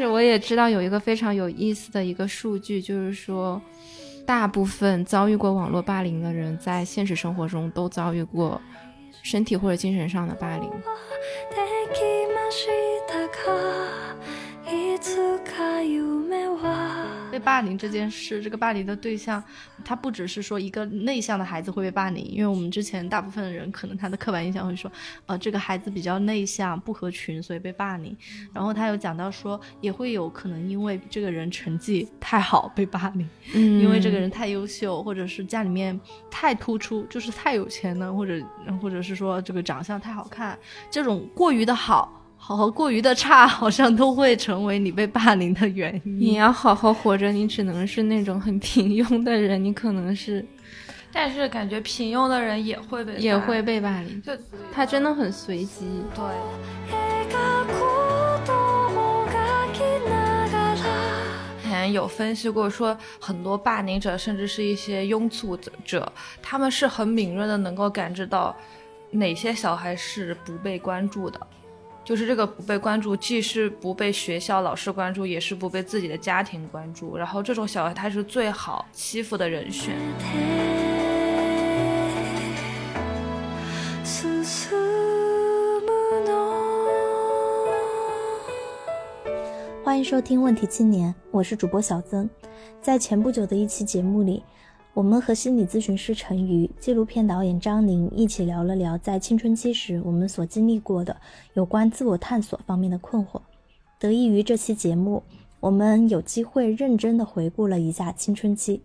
是我也知道有一个非常有意思的一个数据，就是说，大部分遭遇过网络霸凌的人，在现实生活中都遭遇过身体或者精神上的霸凌。被霸凌这件事，这个霸凌的对象，他不只是说一个内向的孩子会被霸凌，因为我们之前大部分的人可能他的刻板印象会说，呃，这个孩子比较内向，不合群，所以被霸凌。然后他有讲到说，也会有可能因为这个人成绩太好被霸凌，嗯，因为这个人太优秀，或者是家里面太突出，就是太有钱了，或者或者是说这个长相太好看，这种过于的好。好和过于的差，好像都会成为你被霸凌的原因。你要好好活着，你只能是那种很平庸的人，你可能是，但是感觉平庸的人也会被也会被霸凌，就他真的很随机。对。前有分析过，说很多霸凌者，甚至是一些拥簇者，他们是很敏锐的，能够感知到哪些小孩是不被关注的。就是这个不被关注，既是不被学校老师关注，也是不被自己的家庭关注。然后这种小孩他是最好欺负的人选。欢迎收听《问题青年》，我是主播小曾。在前不久的一期节目里。我们和心理咨询师陈瑜、纪录片导演张宁一起聊了聊在青春期时我们所经历过的有关自我探索方面的困惑。得益于这期节目，我们有机会认真的回顾了一下青春期。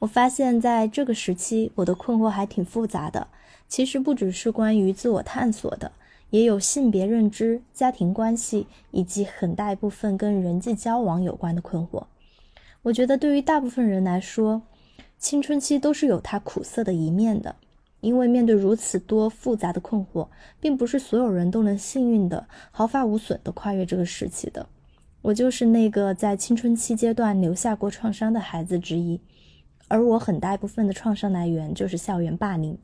我发现，在这个时期，我的困惑还挺复杂的。其实不只是关于自我探索的，也有性别认知、家庭关系以及很大一部分跟人际交往有关的困惑。我觉得，对于大部分人来说，青春期都是有它苦涩的一面的，因为面对如此多复杂的困惑，并不是所有人都能幸运的毫发无损的跨越这个时期的。我就是那个在青春期阶段留下过创伤的孩子之一，而我很大一部分的创伤来源就是校园霸凌。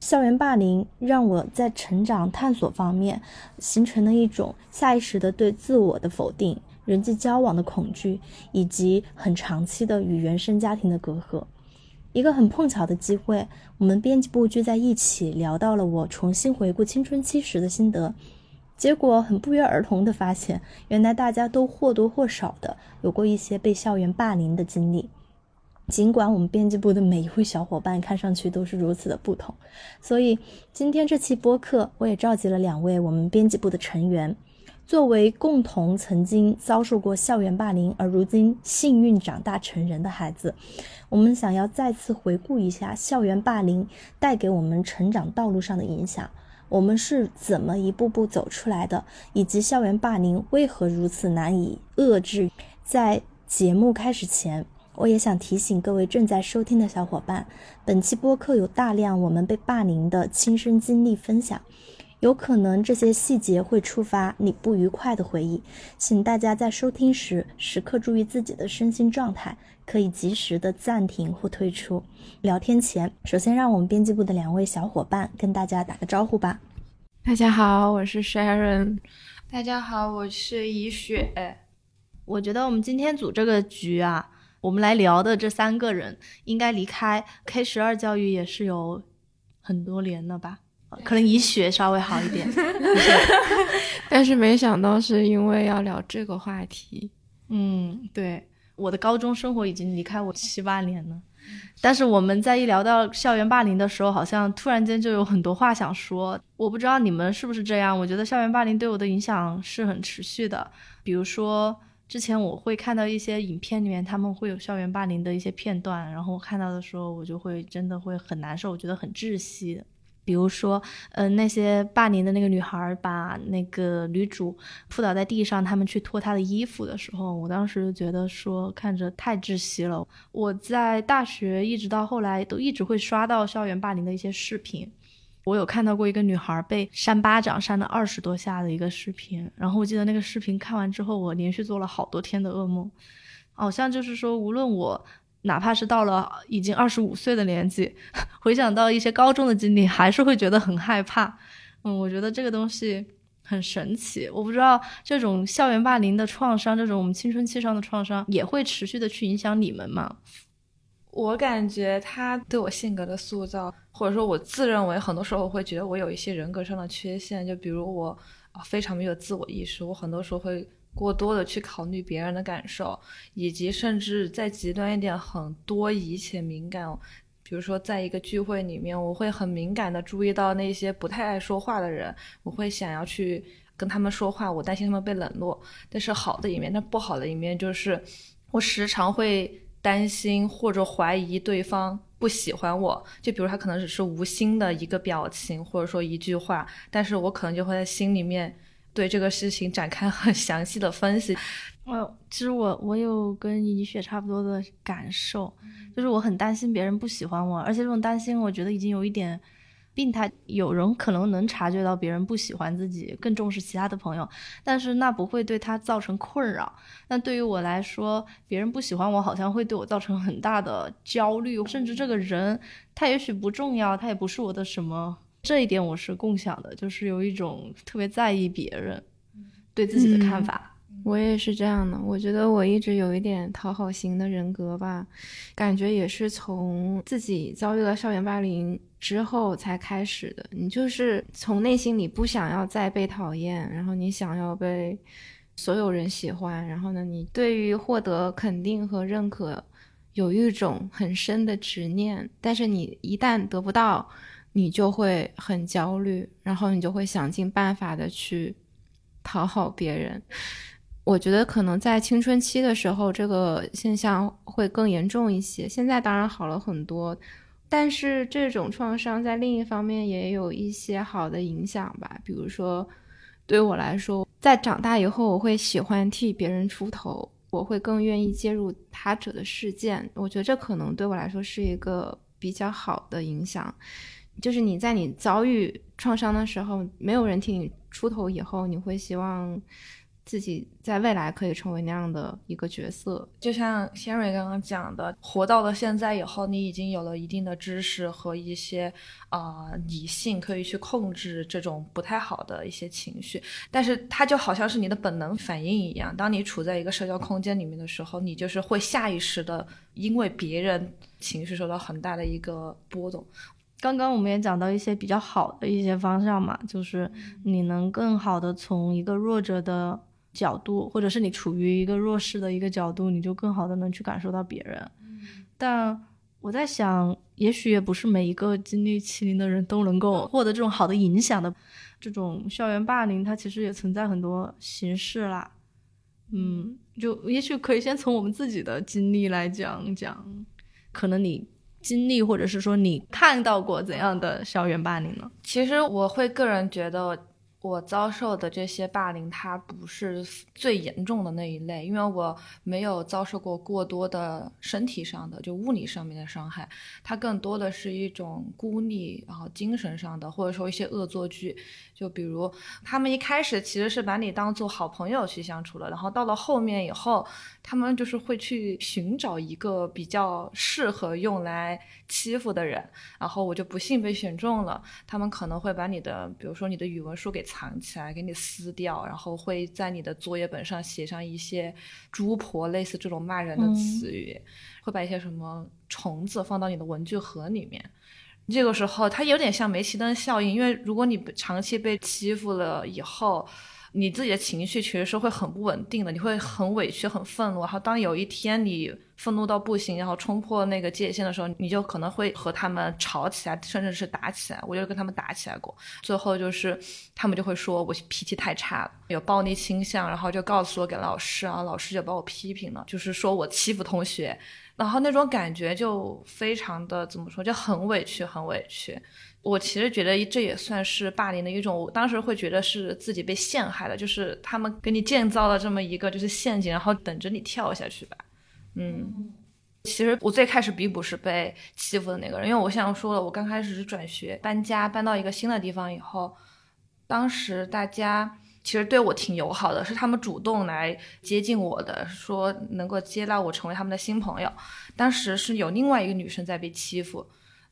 校园霸凌让我在成长探索方面形成了一种下意识的对自我的否定。人际交往的恐惧，以及很长期的与原生家庭的隔阂。一个很碰巧的机会，我们编辑部聚在一起聊到了我重新回顾青春期时的心得。结果很不约而同的发现，原来大家都或多或少的有过一些被校园霸凌的经历。尽管我们编辑部的每一位小伙伴看上去都是如此的不同，所以今天这期播客，我也召集了两位我们编辑部的成员。作为共同曾经遭受过校园霸凌，而如今幸运长大成人的孩子，我们想要再次回顾一下校园霸凌带给我们成长道路上的影响，我们是怎么一步步走出来的，以及校园霸凌为何如此难以遏制。在节目开始前，我也想提醒各位正在收听的小伙伴，本期播客有大量我们被霸凌的亲身经历分享。有可能这些细节会触发你不愉快的回忆，请大家在收听时时刻注意自己的身心状态，可以及时的暂停或退出。聊天前，首先让我们编辑部的两位小伙伴跟大家打个招呼吧。大家好，我是 Sharon。大家好，我是怡雪。我觉得我们今天组这个局啊，我们来聊的这三个人，应该离开 K 十二教育也是有很多年了吧。可能以雪稍微好一点 但是没想到是因为要聊这个话题。嗯，对，我的高中生活已经离开我七八年了，但是我们在一聊到校园霸凌的时候，好像突然间就有很多话想说。我不知道你们是不是这样，我觉得校园霸凌对我的影响是很持续的。比如说，之前我会看到一些影片里面他们会有校园霸凌的一些片段，然后我看到的时候，我就会真的会很难受，我觉得很窒息。比如说，嗯，那些霸凌的那个女孩把那个女主扑倒在地上，他们去脱她的衣服的时候，我当时觉得说看着太窒息了。我在大学一直到后来都一直会刷到校园霸凌的一些视频，我有看到过一个女孩被扇巴掌扇了二十多下的一个视频，然后我记得那个视频看完之后，我连续做了好多天的噩梦，好像就是说无论我。哪怕是到了已经二十五岁的年纪，回想到一些高中的经历，还是会觉得很害怕。嗯，我觉得这个东西很神奇。我不知道这种校园霸凌的创伤，这种我们青春期上的创伤，也会持续的去影响你们吗？我感觉他对我性格的塑造，或者说我自认为很多时候会觉得我有一些人格上的缺陷，就比如我啊非常没有自我意识，我很多时候会过多的去考虑别人的感受，以及甚至再极端一点，很多疑且敏感。比如说，在一个聚会里面，我会很敏感的注意到那些不太爱说话的人，我会想要去跟他们说话，我担心他们被冷落。但是好的一面，那不好的一面就是，我时常会担心或者怀疑对方不喜欢我。就比如他可能只是无心的一个表情，或者说一句话，但是我可能就会在心里面对这个事情展开很详细的分析。我其实我我有跟尹雪差不多的感受，就是我很担心别人不喜欢我，而且这种担心我觉得已经有一点病态。有人可能能察觉到别人不喜欢自己，更重视其他的朋友，但是那不会对他造成困扰。那对于我来说，别人不喜欢我，好像会对我造成很大的焦虑，甚至这个人他也许不重要，他也不是我的什么。这一点我是共享的，就是有一种特别在意别人对自己的看法。我也是这样的，我觉得我一直有一点讨好型的人格吧，感觉也是从自己遭遇了校园霸凌之后才开始的。你就是从内心里不想要再被讨厌，然后你想要被所有人喜欢，然后呢，你对于获得肯定和认可有一种很深的执念，但是你一旦得不到，你就会很焦虑，然后你就会想尽办法的去讨好别人。我觉得可能在青春期的时候，这个现象会更严重一些。现在当然好了很多，但是这种创伤在另一方面也有一些好的影响吧。比如说，对我来说，在长大以后，我会喜欢替别人出头，我会更愿意介入他者的事件。我觉得这可能对我来说是一个比较好的影响。就是你在你遭遇创伤的时候，没有人替你出头以后，你会希望。自己在未来可以成为那样的一个角色，就像仙蕊刚刚讲的，活到了现在以后，你已经有了一定的知识和一些啊理性，可以去控制这种不太好的一些情绪。但是它就好像是你的本能反应一样，当你处在一个社交空间里面的时候，你就是会下意识的因为别人情绪受到很大的一个波动。刚刚我们也讲到一些比较好的一些方向嘛，就是你能更好的从一个弱者的。角度，或者是你处于一个弱势的一个角度，你就更好的能去感受到别人。但我在想，也许也不是每一个经历欺凌的人都能够 获得这种好的影响的。这种校园霸凌，它其实也存在很多形式啦。嗯，就也许可以先从我们自己的经历来讲讲，可能你经历或者是说你看到过怎样的校园霸凌呢？其实我会个人觉得。我遭受的这些霸凌，它不是最严重的那一类，因为我没有遭受过过多的身体上的，就物理上面的伤害，它更多的是一种孤立，然后精神上的，或者说一些恶作剧，就比如他们一开始其实是把你当做好朋友去相处了，然后到了后面以后，他们就是会去寻找一个比较适合用来欺负的人，然后我就不幸被选中了，他们可能会把你的，比如说你的语文书给。藏起来，给你撕掉，然后会在你的作业本上写上一些“猪婆”类似这种骂人的词语，会把一些什么虫子放到你的文具盒里面。这个时候，它有点像煤气灯效应，因为如果你长期被欺负了以后。你自己的情绪其实是会很不稳定的，你会很委屈、很愤怒。然后当有一天你愤怒到不行，然后冲破那个界限的时候，你就可能会和他们吵起来，甚至是打起来。我就跟他们打起来过，最后就是他们就会说我脾气太差了，有暴力倾向，然后就告诉我给老师，然后老师就把我批评了，就是说我欺负同学，然后那种感觉就非常的怎么说，就很委屈，很委屈。我其实觉得这也算是霸凌的一种。我当时会觉得是自己被陷害了，就是他们给你建造了这么一个就是陷阱，然后等着你跳下去吧。嗯，其实我最开始并不是被欺负的那个人，因为我像说了，我刚开始是转学搬家，搬到一个新的地方以后，当时大家其实对我挺友好的，是他们主动来接近我的，说能够接纳我成为他们的新朋友。当时是有另外一个女生在被欺负。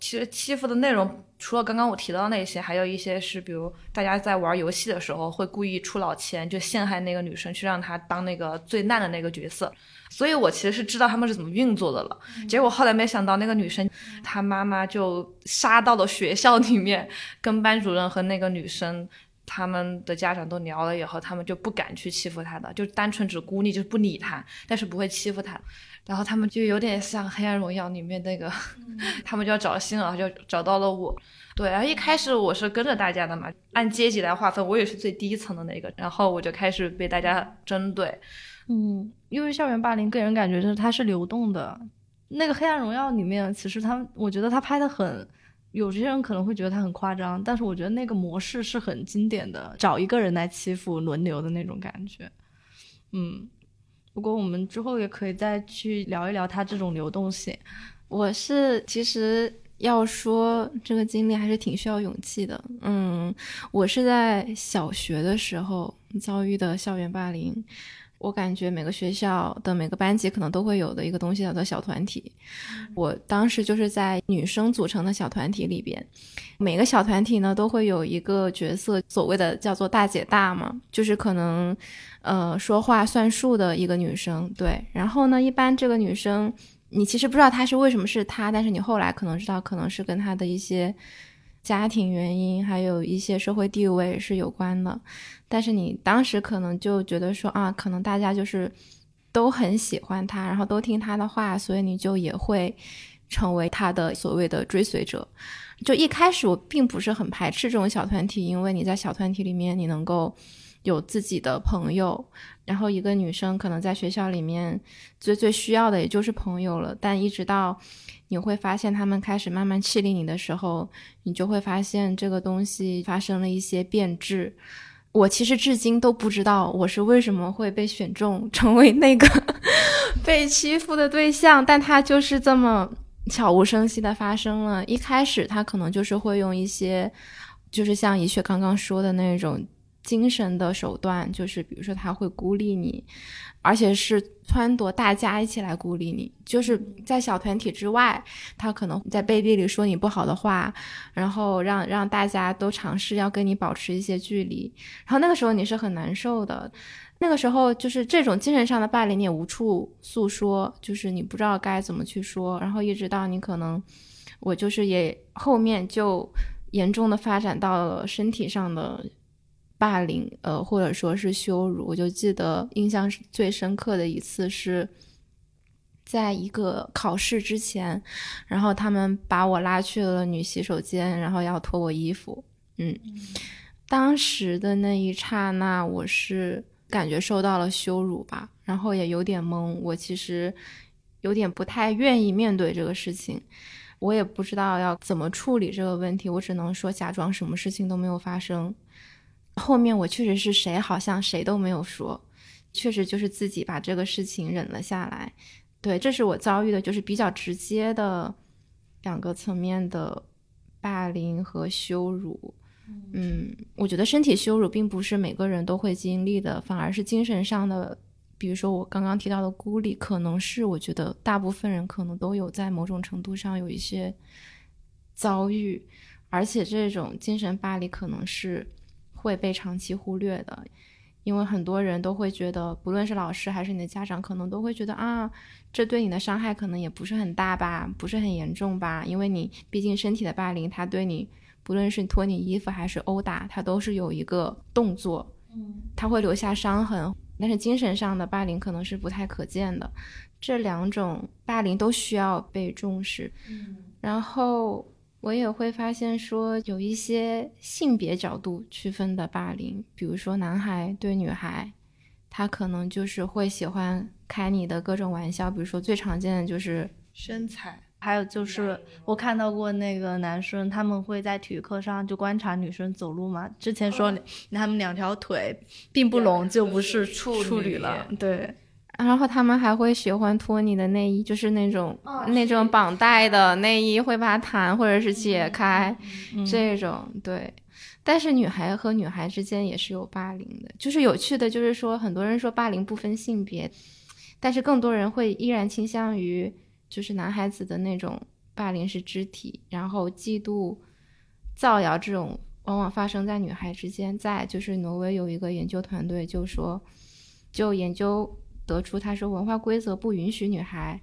其实欺负的内容除了刚刚我提到那些，还有一些是，比如大家在玩游戏的时候会故意出老千，就陷害那个女生，去让她当那个最烂的那个角色。所以我其实是知道他们是怎么运作的了。结果后来没想到那个女生，她妈妈就杀到了学校里面，跟班主任和那个女生他们的家长都聊了以后，他们就不敢去欺负她的，就单纯只孤立，就是不理她，但是不会欺负她。然后他们就有点像《黑暗荣耀》里面那个，他们就要找新了，就找到了我。对，然后一开始我是跟着大家的嘛，按阶级来划分，我也是最低层的那个，然后我就开始被大家针对。嗯，因为校园霸凌个人感觉就是它是流动的。那个《黑暗荣耀》里面，其实他，我觉得他拍的很，有些人可能会觉得他很夸张，但是我觉得那个模式是很经典的，找一个人来欺负，轮流的那种感觉。嗯。不过我们之后也可以再去聊一聊它这种流动性。我是其实要说这个经历还是挺需要勇气的。嗯，我是在小学的时候遭遇的校园霸凌。我感觉每个学校的每个班级可能都会有的一个东西叫做小团体。我当时就是在女生组成的小团体里边，每个小团体呢都会有一个角色，所谓的叫做大姐大嘛，就是可能呃说话算数的一个女生。对，然后呢，一般这个女生你其实不知道她是为什么是她，但是你后来可能知道，可能是跟她的一些。家庭原因还有一些社会地位是有关的，但是你当时可能就觉得说啊，可能大家就是都很喜欢他，然后都听他的话，所以你就也会成为他的所谓的追随者。就一开始我并不是很排斥这种小团体，因为你在小团体里面你能够有自己的朋友，然后一个女生可能在学校里面最最需要的也就是朋友了，但一直到。你会发现，他们开始慢慢欺凌你的时候，你就会发现这个东西发生了一些变质。我其实至今都不知道我是为什么会被选中 成为那个 被欺负的对象，但他就是这么悄无声息的发生了。一开始他可能就是会用一些，就是像怡雪刚刚说的那种精神的手段，就是比如说他会孤立你。而且是撺掇大家一起来孤立你，就是在小团体之外，他可能在背地里说你不好的话，然后让让大家都尝试要跟你保持一些距离，然后那个时候你是很难受的，那个时候就是这种精神上的霸凌你也无处诉说，就是你不知道该怎么去说，然后一直到你可能，我就是也后面就严重的发展到了身体上的。霸凌，呃，或者说是羞辱，我就记得印象最深刻的一次是，在一个考试之前，然后他们把我拉去了女洗手间，然后要脱我衣服，嗯，当时的那一刹那，我是感觉受到了羞辱吧，然后也有点懵，我其实有点不太愿意面对这个事情，我也不知道要怎么处理这个问题，我只能说假装什么事情都没有发生。后面我确实是谁好像谁都没有说，确实就是自己把这个事情忍了下来。对，这是我遭遇的，就是比较直接的两个层面的霸凌和羞辱。嗯，我觉得身体羞辱并不是每个人都会经历的，反而是精神上的，比如说我刚刚提到的孤立，可能是我觉得大部分人可能都有在某种程度上有一些遭遇，而且这种精神霸凌可能是。会被长期忽略的，因为很多人都会觉得，不论是老师还是你的家长，可能都会觉得啊，这对你的伤害可能也不是很大吧，不是很严重吧，因为你毕竟身体的霸凌，他对你不论是脱你衣服还是殴打，他都是有一个动作，嗯，他会留下伤痕。但是精神上的霸凌可能是不太可见的，这两种霸凌都需要被重视，嗯，然后。我也会发现说有一些性别角度区分的霸凌，比如说男孩对女孩，他可能就是会喜欢开你的各种玩笑，比如说最常见的就是身材，还有就是我看到过那个男生他们会在体育课上就观察女生走路嘛，之前说他们两条腿并不拢就不是处女了，对。然后他们还会喜欢脱你的内衣，就是那种那种绑带的内衣，会把它弹或者是解开，这种对。但是女孩和女孩之间也是有霸凌的，就是有趣的，就是说很多人说霸凌不分性别，但是更多人会依然倾向于就是男孩子的那种霸凌是肢体，然后嫉妒、造谣这种往往发生在女孩之间。在就是挪威有一个研究团队就说，就研究得出，他说文化规则不允许女孩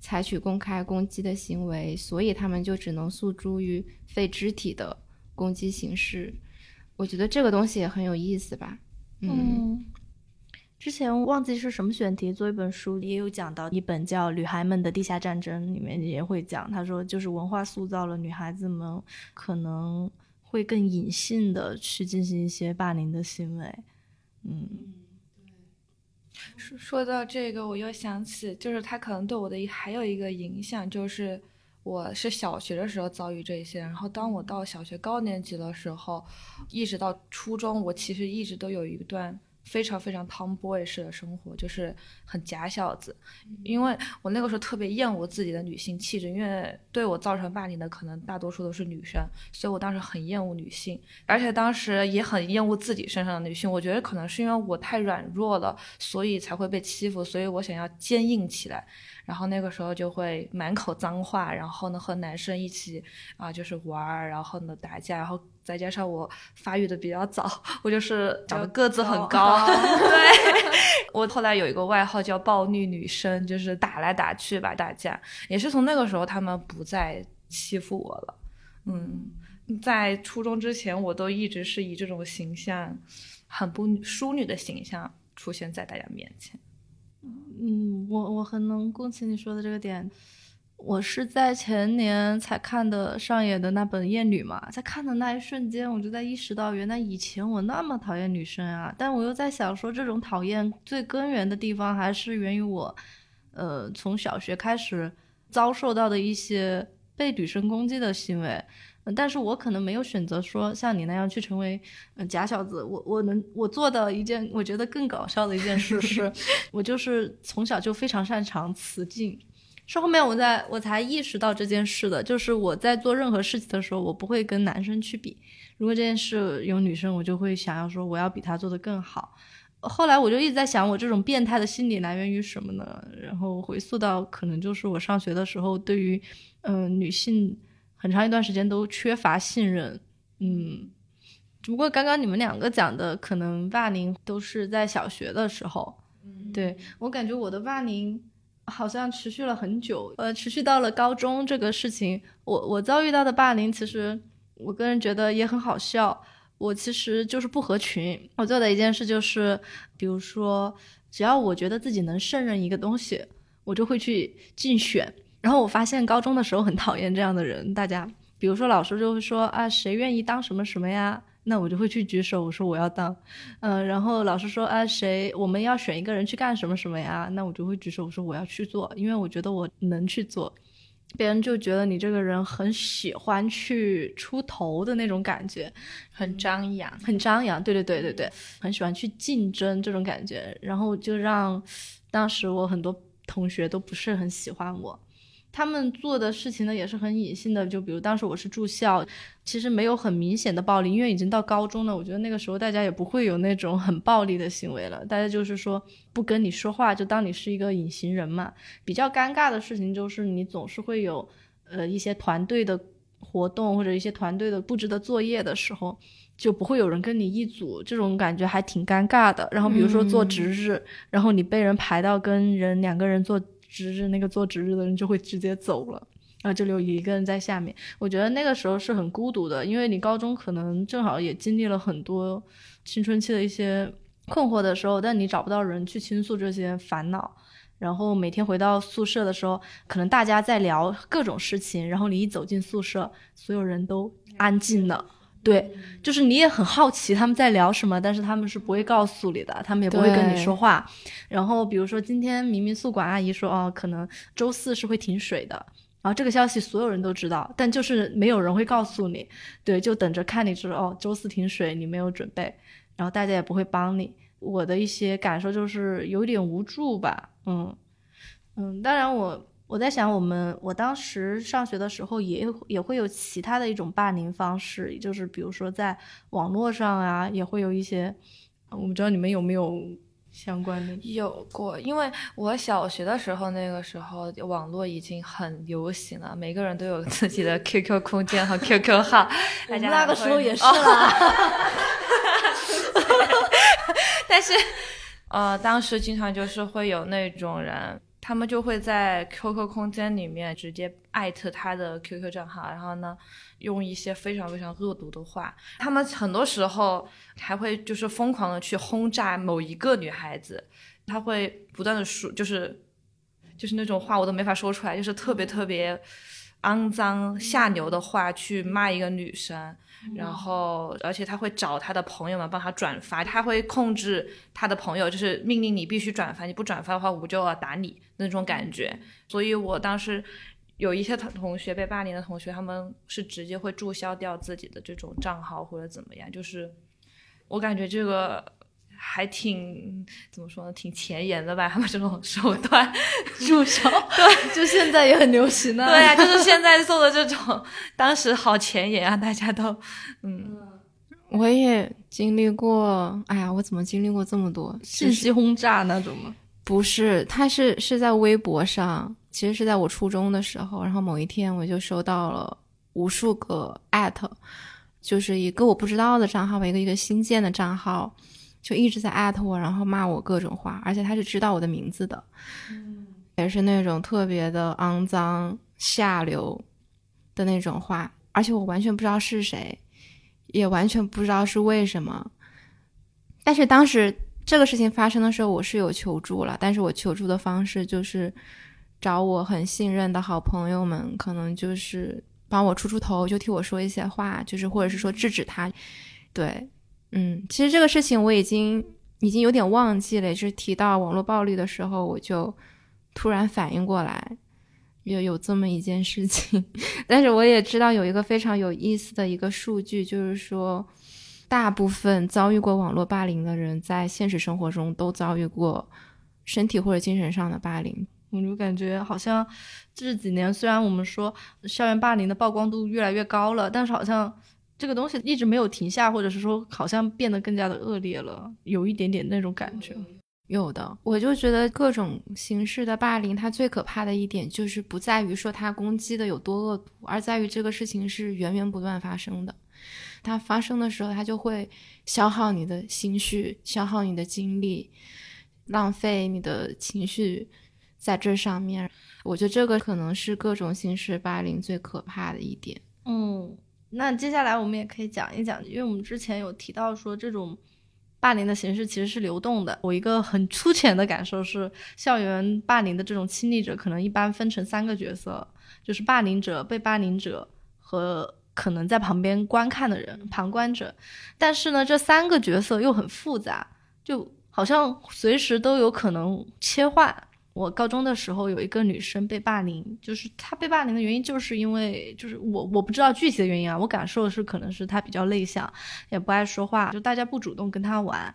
采取公开攻击的行为，所以他们就只能诉诸于非肢体的攻击形式。我觉得这个东西也很有意思吧。嗯，之前忘记是什么选题做一本书，也有讲到一本叫《女孩们的地下战争》，里面也会讲，他说就是文化塑造了女孩子们可能会更隐性的去进行一些霸凌的行为。嗯，说说到这个，我又想起，就是他可能对我的还有一个影响，就是我是小学的时候遭遇这些，然后当我到小学高年级的时候，一直到初中，我其实一直都有一段。非常非常 tomboy 式的生活，就是很假小子，因为我那个时候特别厌恶自己的女性气质，因为对我造成霸凌的可能大多数都是女生，所以我当时很厌恶女性，而且当时也很厌恶自己身上的女性。我觉得可能是因为我太软弱了，所以才会被欺负，所以我想要坚硬起来。然后那个时候就会满口脏话，然后呢和男生一起啊就是玩儿，然后呢打架，然后再加上我发育的比较早，我就是长得个子很高，对 我后来有一个外号叫暴虐女生，就是打来打去吧打架，也是从那个时候他们不再欺负我了。嗯，在初中之前我都一直是以这种形象，很不淑女的形象出现在大家面前。嗯，我我很能共情你说的这个点。我是在前年才看的上野的那本《厌女》嘛，在看的那一瞬间，我就在意识到，原来以前我那么讨厌女生啊。但我又在想，说这种讨厌最根源的地方还是源于我，呃，从小学开始遭受到的一些被女生攻击的行为。但是我可能没有选择说像你那样去成为嗯假小子。我我能我做的一件我觉得更搞笑的一件事是，我就是从小就非常擅长雌竞。是后面我在我才意识到这件事的，就是我在做任何事情的时候，我不会跟男生去比。如果这件事有女生，我就会想要说我要比他做的更好。后来我就一直在想，我这种变态的心理来源于什么呢？然后回溯到可能就是我上学的时候对于嗯女性。很长一段时间都缺乏信任，嗯，只不过刚刚你们两个讲的可能霸凌都是在小学的时候，对。我感觉我的霸凌好像持续了很久，呃，持续到了高中这个事情，我我遭遇到的霸凌其实我个人觉得也很好笑，我其实就是不合群，我做的一件事就是，比如说只要我觉得自己能胜任一个东西，我就会去竞选。然后我发现高中的时候很讨厌这样的人，大家，比如说老师就会说啊，谁愿意当什么什么呀？那我就会去举手，我说我要当，嗯，然后老师说啊，谁我们要选一个人去干什么什么呀？那我就会举手，我说我要去做，因为我觉得我能去做。别人就觉得你这个人很喜欢去出头的那种感觉，很张扬，很张扬，对对对对对，很喜欢去竞争这种感觉，然后就让当时我很多同学都不是很喜欢我。他们做的事情呢也是很隐性的，就比如当时我是住校，其实没有很明显的暴力，因为已经到高中了。我觉得那个时候大家也不会有那种很暴力的行为了，大家就是说不跟你说话，就当你是一个隐形人嘛。比较尴尬的事情就是你总是会有，呃一些团队的活动或者一些团队的布置的作业的时候，就不会有人跟你一组，这种感觉还挺尴尬的。然后比如说做值日，然后你被人排到跟人两个人做。值日那个做值日的人就会直接走了，然后就留一个人在下面。我觉得那个时候是很孤独的，因为你高中可能正好也经历了很多青春期的一些困惑的时候，但你找不到人去倾诉这些烦恼。然后每天回到宿舍的时候，可能大家在聊各种事情，然后你一走进宿舍，所有人都安静了。对，就是你也很好奇他们在聊什么，但是他们是不会告诉你的，他们也不会跟你说话。然后比如说今天明明宿管阿姨说哦，可能周四是会停水的，然后这个消息所有人都知道，但就是没有人会告诉你。对，就等着看你说哦，周四停水，你没有准备，然后大家也不会帮你。我的一些感受就是有点无助吧，嗯嗯，当然我。我在想，我们我当时上学的时候，也也会有其他的一种霸凌方式，就是比如说在网络上啊，也会有一些，我不知道你们有没有相关的？有过，因为我小学的时候，那个时候网络已经很流行了，每个人都有自己的 QQ 空间和 QQ 号。那个时候也 是哦啦。但是，呃，当时经常就是会有那种人，他们就会在 QQ 空间里面直接艾特他的 QQ 账号，然后呢，用一些非常非常恶毒的话。他们很多时候还会就是疯狂的去轰炸某一个女孩子，他会不断的说，就是就是那种话我都没法说出来，就是特别特别肮脏下流的话去骂一个女生。然后，而且他会找他的朋友们帮他转发，他会控制他的朋友，就是命令你必须转发，你不转发的话，我就要打你那种感觉。所以我当时有一些同同学被霸凌的同学，他们是直接会注销掉自己的这种账号或者怎么样，就是我感觉这个还挺怎么说呢，挺前沿的吧，他 们这种手段。助手，对，就现在也很流行呢。对啊，就是现在做的这种，当时好前沿啊，大家都，嗯，我也经历过，哎呀，我怎么经历过这么多信息轰炸那种吗？不是，他是是在微博上，其实是在我初中的时候，然后某一天我就收到了无数个艾特，就是一个我不知道的账号吧，一个一个新建的账号，就一直在艾特我，然后骂我各种话，而且他是知道我的名字的，也是那种特别的肮脏下流的那种话，而且我完全不知道是谁，也完全不知道是为什么，但是当时这个事情发生的时候，我是有求助了，但是我求助的方式就是找我很信任的好朋友们，可能就是帮我出出头，就替我说一些话，就是或者是说制止他。对，嗯，其实这个事情我已经已经有点忘记了，就是提到网络暴力的时候，我就突然反应过来。有有这么一件事情，但是我也知道有一个非常有意思的一个数据，就是说，大部分遭遇过网络霸凌的人，在现实生活中都遭遇过身体或者精神上的霸凌。我就感觉好像这几年，虽然我们说校园霸凌的曝光度越来越高了，但是好像这个东西一直没有停下，或者是说好像变得更加的恶劣了，有一点点那种感觉。有的，我就觉得各种形式的霸凌，它最可怕的一点就是不在于说它攻击的有多恶毒，而在于这个事情是源源不断发生的。它发生的时候，它就会消耗你的心绪，消耗你的精力，浪费你的情绪在这上面。我觉得这个可能是各种形式霸凌最可怕的一点。嗯，那接下来我们也可以讲一讲，因为我们之前有提到说这种。霸凌的形式其实是流动的。我一个很粗浅的感受是，校园霸凌的这种亲历者可能一般分成三个角色，就是霸凌者、被霸凌者和可能在旁边观看的人、旁观者。但是呢，这三个角色又很复杂，就好像随时都有可能切换。我高中的时候有一个女生被霸凌，就是她被霸凌的原因就是因为就是我我不知道具体的原因啊，我感受是可能是她比较内向，也不爱说话，就大家不主动跟她玩，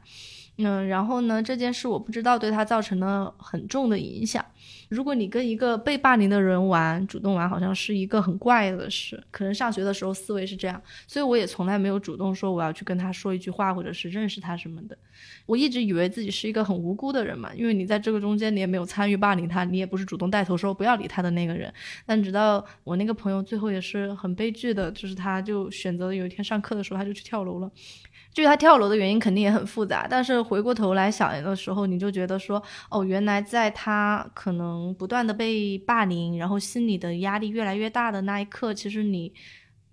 嗯，然后呢这件事我不知道对她造成了很重的影响。如果你跟一个被霸凌的人玩，主动玩好像是一个很怪的事，可能上学的时候思维是这样，所以我也从来没有主动说我要去跟他说一句话，或者是认识他什么的。我一直以为自己是一个很无辜的人嘛，因为你在这个中间你也没有参与霸凌他，你也不是主动带头说不要理他的那个人。但直到我那个朋友最后也是很悲剧的，就是他就选择有一天上课的时候他就去跳楼了。至于他跳楼的原因肯定也很复杂，但是回过头来想的时候，你就觉得说，哦，原来在他可能不断的被霸凌，然后心里的压力越来越大的那一刻，其实你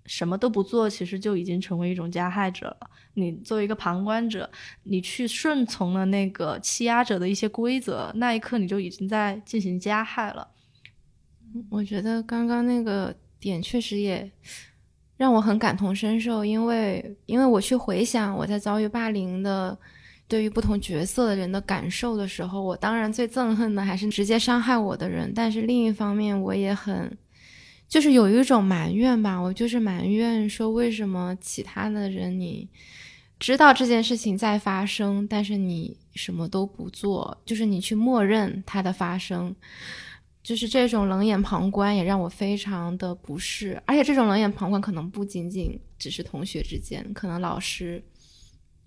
什么都不做，其实就已经成为一种加害者了。你作为一个旁观者，你去顺从了那个欺压者的一些规则，那一刻你就已经在进行加害了。我觉得刚刚那个点确实也。让我很感同身受，因为因为我去回想我在遭遇霸凌的对于不同角色的人的感受的时候，我当然最憎恨的还是直接伤害我的人，但是另一方面我也很就是有一种埋怨吧，我就是埋怨说为什么其他的人你知道这件事情在发生，但是你什么都不做，就是你去默认它的发生。就是这种冷眼旁观也让我非常的不适，而且这种冷眼旁观可能不仅仅只是同学之间，可能老师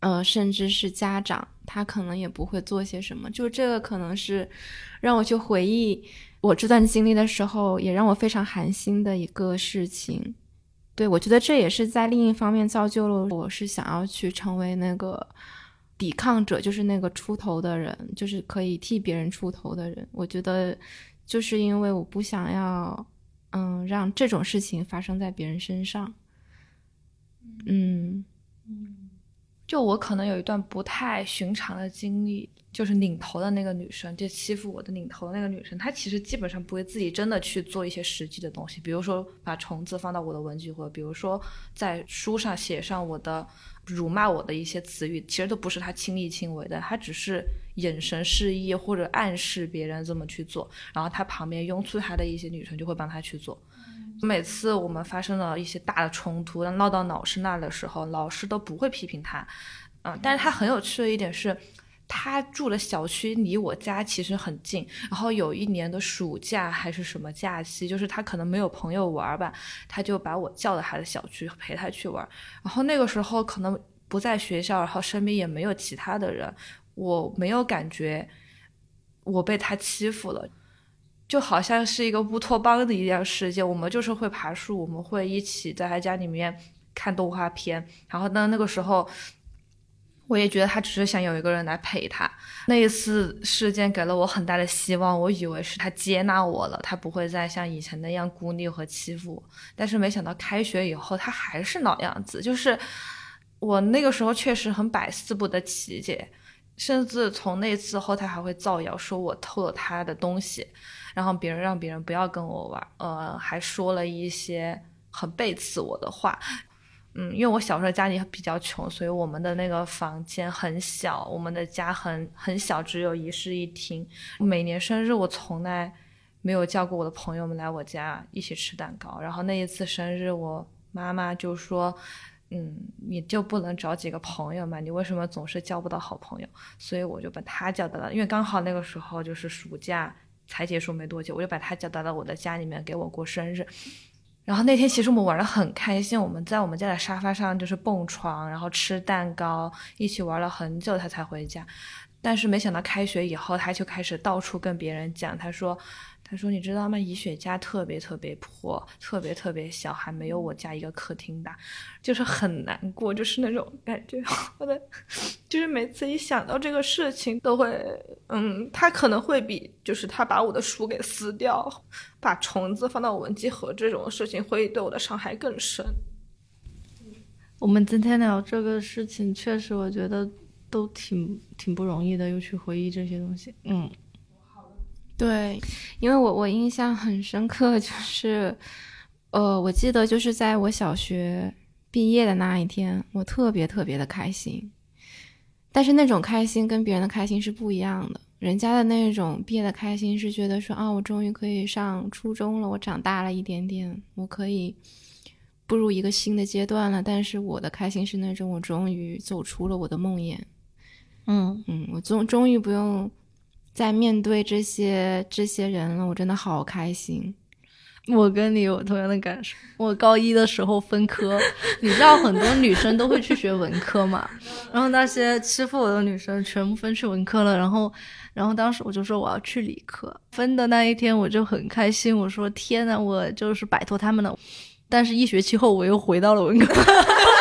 呃，甚至是家长，他可能也不会做些什么。就这个可能是让我去回忆我这段经历的时候，也让我非常寒心的一个事情。对我觉得这也是在另一方面造就了我是想要去成为那个抵抗者，就是那个出头的人，就是可以替别人出头的人。我觉得就是因为我不想要，嗯，让这种事情发生在别人身上。嗯嗯。就我可能有一段不太寻常的经历，就是领头的那个女生，就欺负我的领头的那个女生，她其实基本上不会自己真的去做一些实际的东西，比如说把虫子放到我的文具盒，比如说在书上写上我的辱骂我的一些词语，其实都不是他亲力亲为的，他只是眼神示意或者暗示别人这么去做，然后他旁边拥簇他的一些女生就会帮他去做。每次我们发生了一些大的冲突，闹到老师那的时候，老师都不会批评他，嗯，但是他很有趣的一点是，他住的小区离我家其实很近，然后有一年的暑假还是什么假期，就是他可能没有朋友玩吧，他就把我叫到他的小区陪他去玩，然后那个时候可能不在学校，然后身边也没有其他的人，我没有感觉我被他欺负了。就好像是一个乌托邦的一样世界，我们就是会爬树，我们会一起在他家里面看动画片。然后呢，那个时候我也觉得他只是想有一个人来陪他。那一次事件给了我很大的希望，我以为是他接纳我了，他不会再像以前那样孤立和欺负我。但是没想到开学以后，他还是老样子。就是我那个时候确实很百思不得其解，甚至从那次后，他还会造谣说我偷了他的东西。然后别人让别人不要跟我玩，呃，还说了一些很背刺我的话，嗯，因为我小时候家里比较穷，所以我们的那个房间很小，我们的家很很小，只有一室一厅。每年生日我从来没有叫过我的朋友们来我家一起吃蛋糕。然后那一次生日，我妈妈就说，嗯，你就不能找几个朋友嘛？你为什么总是交不到好朋友？所以我就把他叫到了，因为刚好那个时候就是暑假。才结束没多久，我就把他叫到了我的家里面给我过生日。然后那天其实我们玩的很开心，我们在我们家的沙发上就是蹦床，然后吃蛋糕，一起玩了很久，他才回家。但是没想到开学以后，他就开始到处跟别人讲，他说。他说：“你知道吗？怡雪家特别特别破，特别特别小，还没有我家一个客厅大，就是很难过，就是那种感觉。我的，就是每次一想到这个事情，都会，嗯，他可能会比，就是他把我的书给撕掉，把虫子放到文具盒这种事情，会对我的伤害更深。我们今天聊这个事情，确实我觉得都挺挺不容易的，又去回忆这些东西，嗯。”对，因为我我印象很深刻，就是，呃，我记得就是在我小学毕业的那一天，我特别特别的开心，但是那种开心跟别人的开心是不一样的。人家的那种毕业的开心是觉得说啊，我终于可以上初中了，我长大了一点点，我可以步入一个新的阶段了。但是我的开心是那种我终于走出了我的梦魇，嗯嗯，我终终于不用。在面对这些这些人了，我真的好开心。我跟你有同样的感受。我高一的时候分科，你知道很多女生都会去学文科嘛，然后那些欺负我的女生全部分去文科了。然后，然后当时我就说我要去理科。分的那一天我就很开心，我说天呐，我就是摆脱他们了。但是，一学期后我又回到了文科。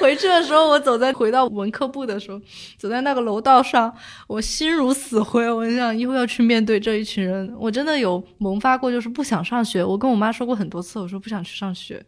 回回去的时候，我走在回到文科部的时候，走在那个楼道上，我心如死灰。我想以后要去面对这一群人，我真的有萌发过，就是不想上学。我跟我妈说过很多次，我说不想去上学。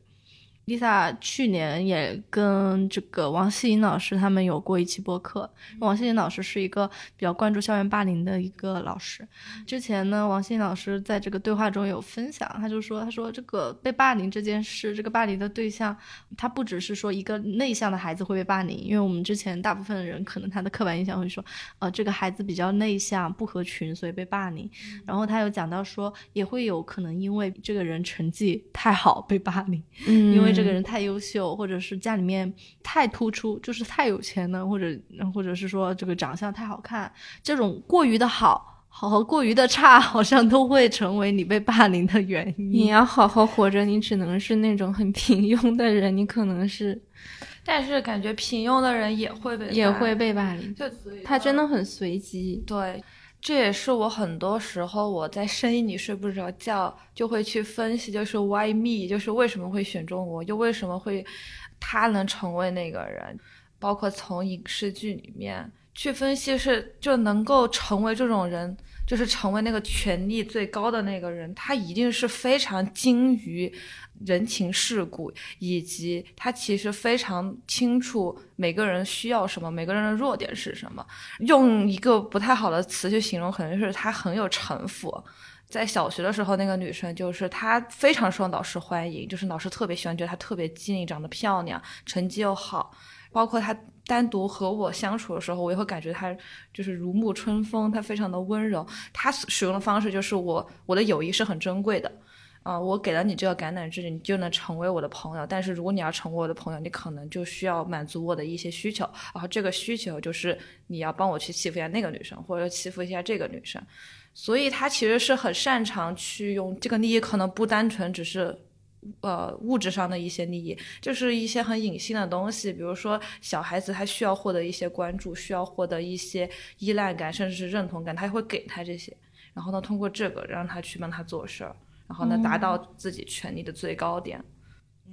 Lisa 去年也跟这个王希颖老师他们有过一期播客。王希颖老师是一个比较关注校园霸凌的一个老师。之前呢，王希颖老师在这个对话中有分享，他就说：“他说这个被霸凌这件事，这个霸凌的对象，他不只是说一个内向的孩子会被霸凌，因为我们之前大部分的人可能他的刻板印象会说，呃，这个孩子比较内向，不合群，所以被霸凌。然后他有讲到说，也会有可能因为这个人成绩太好被霸凌，嗯，因为。”这个人太优秀，或者是家里面太突出，就是太有钱了，或者或者是说这个长相太好看，这种过于的好，好和过于的差，好像都会成为你被霸凌的原因。你要好好活着，你只能是那种很平庸的人，你可能是但是感觉平庸的人也会被也会被霸凌，就他真的很随机。对，这也是我很多时候我在深夜里睡不着觉，就会去分析，就是 why me，就是为什么会选中我，又为什么会他能成为那个人，包括从影视剧里面去分析，是就能够成为这种人。就是成为那个权力最高的那个人，他一定是非常精于人情世故，以及他其实非常清楚每个人需要什么，每个人的弱点是什么。用一个不太好的词去形容，可能是他很有城府。在小学的时候，那个女生就是她非常受老师欢迎，就是老师特别喜欢，觉得她特别机灵，长得漂亮，成绩又好，包括他。单独和我相处的时候，我也会感觉他就是如沐春风，他非常的温柔。他使用的方式就是我我的友谊是很珍贵的，啊，我给了你这个橄榄枝，你就能成为我的朋友。但是如果你要成为我的朋友，你可能就需要满足我的一些需求，然后这个需求就是你要帮我去欺负一下那个女生，或者欺负一下这个女生。所以他其实是很擅长去用这个利益，可能不单纯只是。呃，物质上的一些利益，就是一些很隐性的东西，比如说小孩子他需要获得一些关注，需要获得一些依赖感，甚至是认同感，他会给他这些，然后呢，通过这个让他去帮他做事儿，然后呢，达到自己权利的最高点。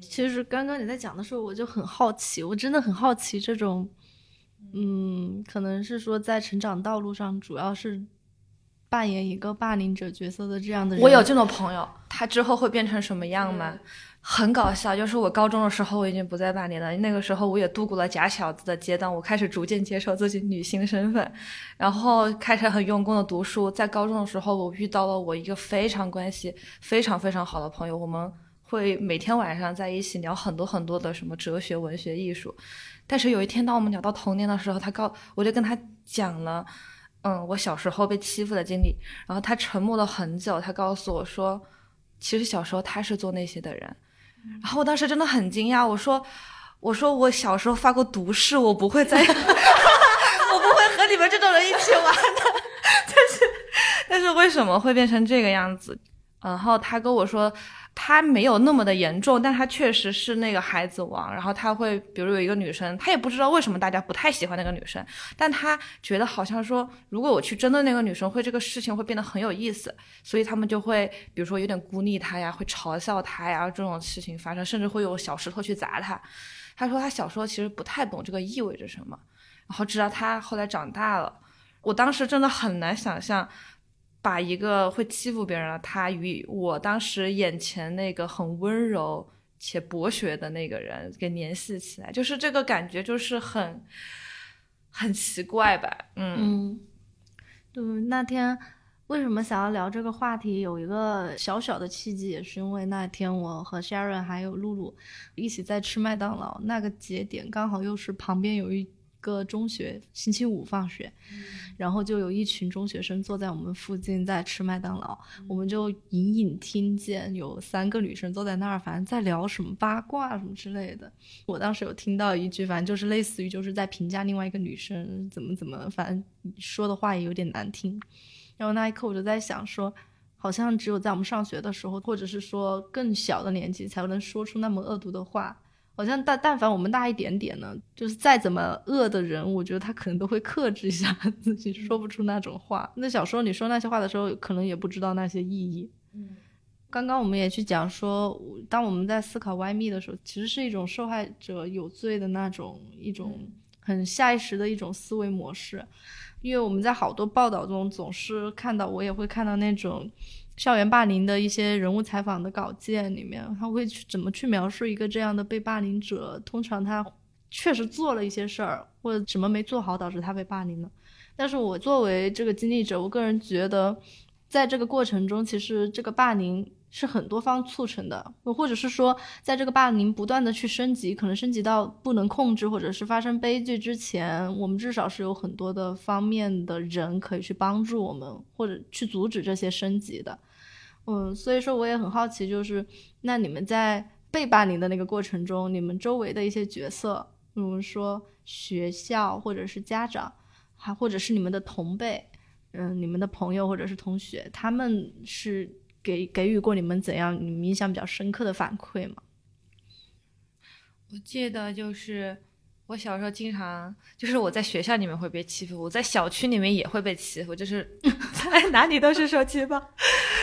其实刚刚你在讲的时候，我就很好奇，我真的很好奇这种，嗯，可能是说在成长道路上，主要是。扮演一个霸凌者角色的这样的人，我有这种朋友，他之后会变成什么样吗？很搞笑，就是我高中的时候我已经不再霸凌了，那个时候我也度过了假小子的阶段，我开始逐渐接受自己女性身份，然后开始很用功的读书。在高中的时候，我遇到了我一个非常关系非常非常好的朋友，我们会每天晚上在一起聊很多很多的什么哲学、文学、艺术。但是有一天，当我们聊到童年的时候，他告我就跟他讲了。嗯，我小时候被欺负的经历，然后他沉默了很久，他告诉我说，其实小时候他是做那些的人，然后我当时真的很惊讶，我说，我说我小时候发过毒誓，我不会再，我不会和你们这种人一起玩的，但是，但是为什么会变成这个样子？然后他跟我说。他没有那么的严重，但他确实是那个孩子王。然后他会，比如有一个女生，他也不知道为什么大家不太喜欢那个女生，但他觉得好像说，如果我去针对那个女生，会这个事情会变得很有意思，所以他们就会，比如说有点孤立她呀，会嘲笑她呀，这种事情发生，甚至会有小石头去砸她。他说他小时候其实不太懂这个意味着什么，然后直到他后来长大了，我当时真的很难想象。把一个会欺负别人的他与我当时眼前那个很温柔且博学的那个人给联系起来，就是这个感觉，就是很很奇怪吧？嗯，对。那天为什么想要聊这个话题？有一个小小的契机，也是因为那天我和 Sharon 还有露露一起在吃麦当劳，那个节点刚好又是旁边有一。个中学星期五放学，然后就有一群中学生坐在我们附近在吃麦当劳，我们就隐隐听见有三个女生坐在那儿，反正在聊什么八卦什么之类的。我当时有听到一句，反正就是类似于就是在评价另外一个女生怎么怎么，反正说的话也有点难听。然后那一刻我就在想，说好像只有在我们上学的时候，或者是说更小的年纪，才能说出那么恶毒的话。好像但但凡我们大一点点呢，就是再怎么恶的人，我觉得他可能都会克制一下 自己，说不出那种话。那小时候你说那些话的时候，可能也不知道那些意义。嗯，刚刚我们也去讲说，当我们在思考歪密的时候，其实是一种受害者有罪的那种一种很下意识的一种思维模式，因为我们在好多报道中总是看到，我也会看到那种。校园霸凌的一些人物采访的稿件里面，他会去怎么去描述一个这样的被霸凌者？通常他确实做了一些事儿，或者什么没做好导致他被霸凌呢。但是我作为这个经历者，我个人觉得，在这个过程中，其实这个霸凌。是很多方促成的，或者是说，在这个霸凌不断的去升级，可能升级到不能控制，或者是发生悲剧之前，我们至少是有很多的方面的人可以去帮助我们，或者去阻止这些升级的。嗯，所以说我也很好奇，就是那你们在被霸凌的那个过程中，你们周围的一些角色，比如说学校或者是家长，还或者是你们的同辈，嗯，你们的朋友或者是同学，他们是。给给予过你们怎样你们印象比较深刻的反馈吗？我记得就是我小时候经常就是我在学校里面会被欺负，我在小区里面也会被欺负，就是 在哪里都是受欺负。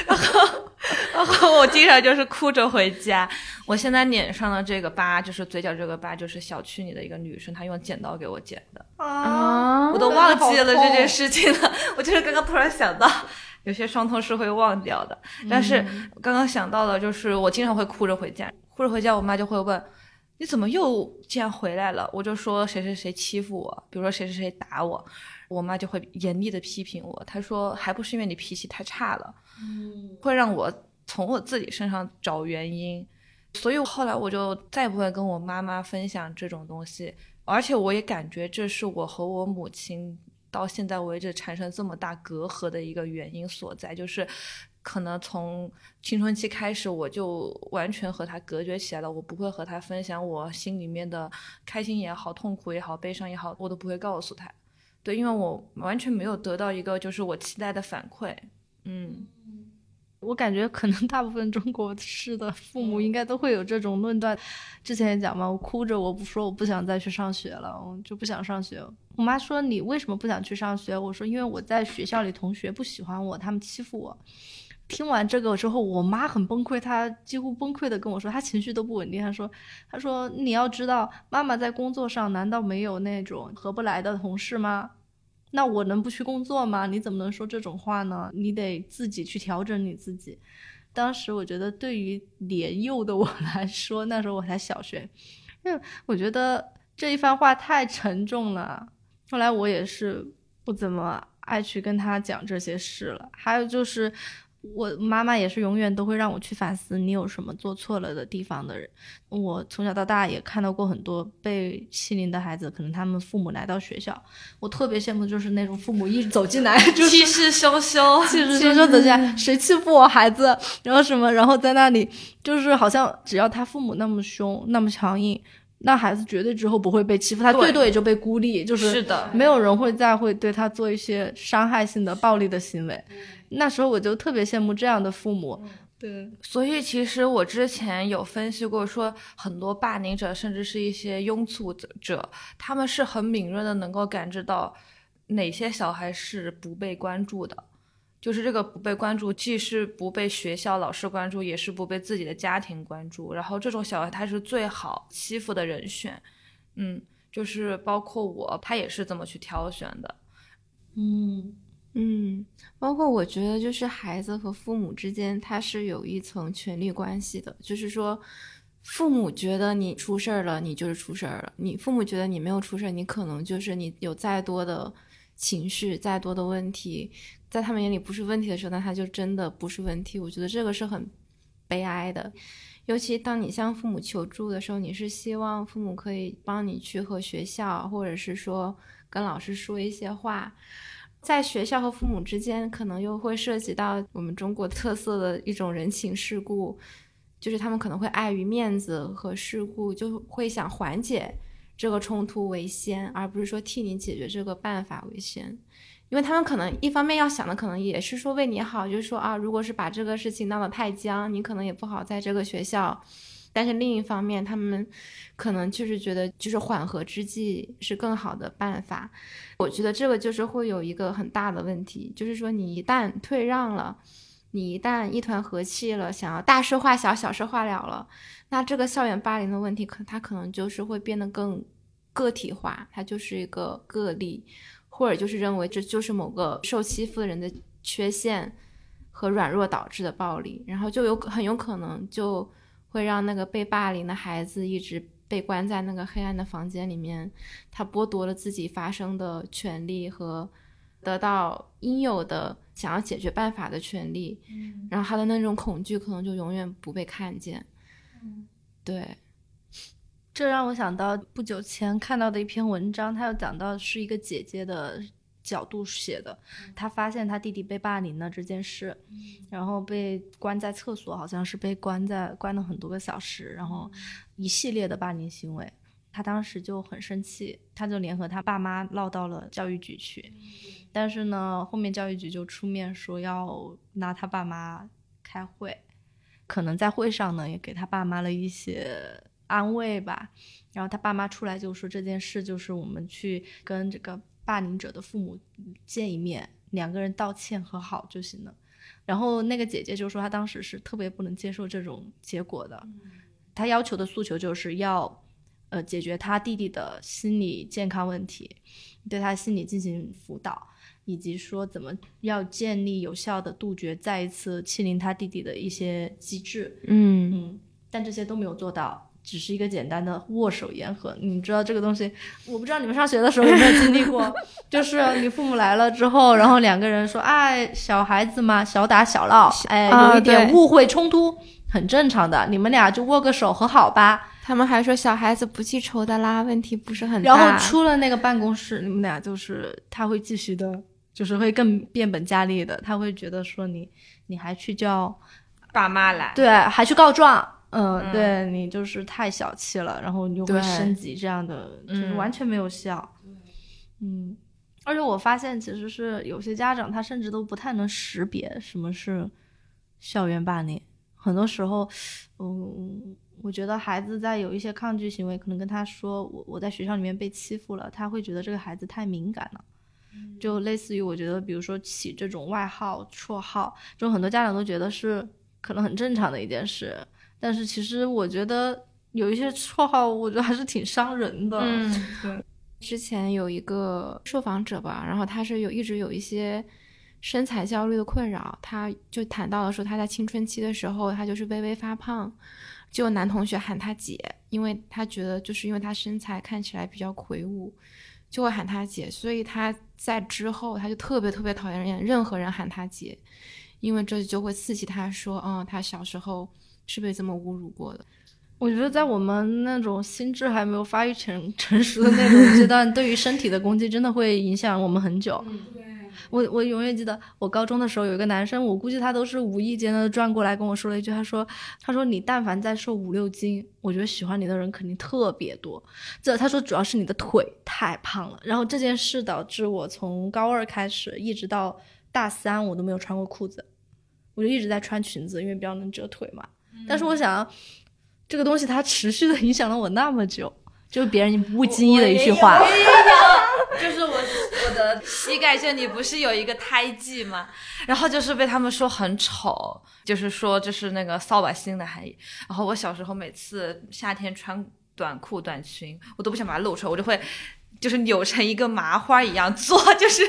然后，然后我经常就是哭着回家。我现在脸上的这个疤，就是嘴角这个疤，就是小区里的一个女生她用剪刀给我剪的。啊，我都忘记了这件事情了。我就是刚刚突然想到，有些伤痛是会忘掉的。但是刚刚想到的，就是我经常会哭着回家，哭着回家，我妈就会问。你怎么又这样回来了？我就说谁谁谁欺负我，比如说谁谁谁打我，我妈就会严厉的批评我。她说还不是因为你脾气太差了，嗯，会让我从我自己身上找原因。所以后来我就再也不会跟我妈妈分享这种东西，而且我也感觉这是我和我母亲到现在为止产生这么大隔阂的一个原因所在，就是。可能从青春期开始，我就完全和他隔绝起来了。我不会和他分享我心里面的开心也好、痛苦也好、悲伤也好，我都不会告诉他。对，因为我完全没有得到一个就是我期待的反馈。嗯，我感觉可能大部分中国式的父母应该都会有这种论断。之前也讲嘛，我哭着我不说我不想再去上学了，我就不想上学。我妈说你为什么不想去上学？我说因为我在学校里同学不喜欢我，他们欺负我。听完这个之后，我妈很崩溃，她几乎崩溃的跟我说，她情绪都不稳定。她说：“她说你要知道，妈妈在工作上难道没有那种合不来的同事吗？那我能不去工作吗？你怎么能说这种话呢？你得自己去调整你自己。”当时我觉得，对于年幼的我来说，那时候我才小学，因为我觉得这一番话太沉重了。后来我也是不怎么爱去跟他讲这些事了。还有就是。我妈妈也是永远都会让我去反思你有什么做错了的地方的人。我从小到大也看到过很多被欺凌的孩子，可能他们父母来到学校，我特别羡慕，就是那种父母一走进来就气势汹 汹，气势汹汹走进来，谁欺负我孩子，然后什么，然后在那里就是好像只要他父母那么凶那么强硬，那孩子绝对之后不会被欺负，他最多也就被孤立，就是没有人会再会对他做一些伤害性的暴力的行为。那时候我就特别羡慕这样的父母，对，所以其实我之前有分析过，说很多霸凌者，甚至是一些拥簇者，他们是很敏锐的，能够感知到哪些小孩是不被关注的，就是这个不被关注，既是不被学校老师关注，也是不被自己的家庭关注，然后这种小孩他是最好欺负的人选，嗯，就是包括我，他也是这么去挑选的，嗯。嗯，包括我觉得，就是孩子和父母之间，他是有一层权力关系的。就是说，父母觉得你出事儿了，你就是出事儿了；你父母觉得你没有出事儿，你可能就是你有再多的情绪、再多的问题，在他们眼里不是问题的时候，那他就真的不是问题。我觉得这个是很悲哀的。尤其当你向父母求助的时候，你是希望父母可以帮你去和学校，或者是说跟老师说一些话。在学校和父母之间，可能又会涉及到我们中国特色的一种人情世故，就是他们可能会碍于面子和事故，就会想缓解这个冲突为先，而不是说替你解决这个办法为先，因为他们可能一方面要想的可能也是说为你好，就是说啊，如果是把这个事情闹得太僵，你可能也不好在这个学校。但是另一方面，他们可能就是觉得，就是缓和之计是更好的办法。我觉得这个就是会有一个很大的问题，就是说你一旦退让了，你一旦一团和气了，想要大事化小，小事化了了，那这个校园霸凌的问题，可它可能就是会变得更个体化，它就是一个个例，或者就是认为这就是某个受欺负的人的缺陷和软弱导致的暴力，然后就有很有可能就。会让那个被霸凌的孩子一直被关在那个黑暗的房间里面，他剥夺了自己发声的权利和得到应有的想要解决办法的权利，然后他的那种恐惧可能就永远不被看见。对，这让我想到不久前看到的一篇文章，他有讲到是一个姐姐的。角度写的，他发现他弟弟被霸凌了这件事，然后被关在厕所，好像是被关在关了很多个小时，然后一系列的霸凌行为，他当时就很生气，他就联合他爸妈闹到了教育局去，但是呢，后面教育局就出面说要拿他爸妈开会，可能在会上呢也给他爸妈了一些。安慰吧。然后他爸妈出来就说这件事就是我们去跟这个霸凌者的父母见一面，两个人道歉和好就行了。然后那个姐姐就说她当时是特别不能接受这种结果的，她要求的诉求就是要呃解决她弟弟的心理健康问题，对他心理进行辅导，以及说怎么要建立有效的杜绝再一次欺凌他弟弟的一些机制。嗯嗯，但这些都没有做到，只是一个简单的握手言和。你知道这个东西，我不知道你们上学的时候有没有经历过，就是你父母来了之后，然后两个人说，哎，小孩子嘛，小打小闹，哎，啊有一点误会冲突，很正常的，你们俩就握个手和好吧。他们还说小孩子不记仇的啦，问题不是很大然。后出了那个办公室，你们俩就是他会继续的，就是会更变本加厉的，他会觉得说你你还去叫爸妈来，对，还去告状，嗯，嗯。对你就是太小气了，然后你就会升级这样的，就是嗯。完全没有效，嗯，而且我发现其实是有些家长他甚至都不太能识别什么是校园霸凌，很多时候，嗯，我觉得孩子在有一些抗拒行为，可能跟他说我我在学校里面被欺负了，他会觉得这个孩子太敏感了。就类似于我觉得，比如说起这种外号、绰号，这种很多家长都觉得是可能很正常的一件事，但是其实我觉得有一些绰号，我觉得还是挺伤人的。嗯，对，之前有一个受访者吧，然后他是有一直有一些身材焦虑的困扰，他就谈到了说他在青春期的时候，他就是微微发胖，就男同学喊他姐，因为他觉得就是因为他身材看起来比较魁梧，就会喊他姐，所以他在之后他就特别特别讨厌任何人喊他姐，因为这就会刺激他说，嗯，他小时候是被这么侮辱过的。我觉得在我们那种心智还没有发育成 成熟的那种阶段，对于身体的攻击真的会影响我们很久。我我永远记得我高中的时候有一个男生，我估计他都是无意间的转过来跟我说了一句，他说他说你但凡再瘦五六斤，我觉得喜欢你的人肯定特别多。这他说主要是你的腿太胖了。然后这件事导致我从高二开始一直到大三我都没有穿过裤子，我就一直在穿裙子，因为比较能遮腿嘛。但是我想，这个东西它持续的影响了我那么久，就是别人不经意的一句话。就是我我的膝盖这里不是有一个胎记吗？然后就是被他们说很丑，就是说这是那个扫把星的含义。然后我小时候每次夏天穿短裤短裙，我都不想把它露出来，我就会。就是扭成一个麻花一样做，就是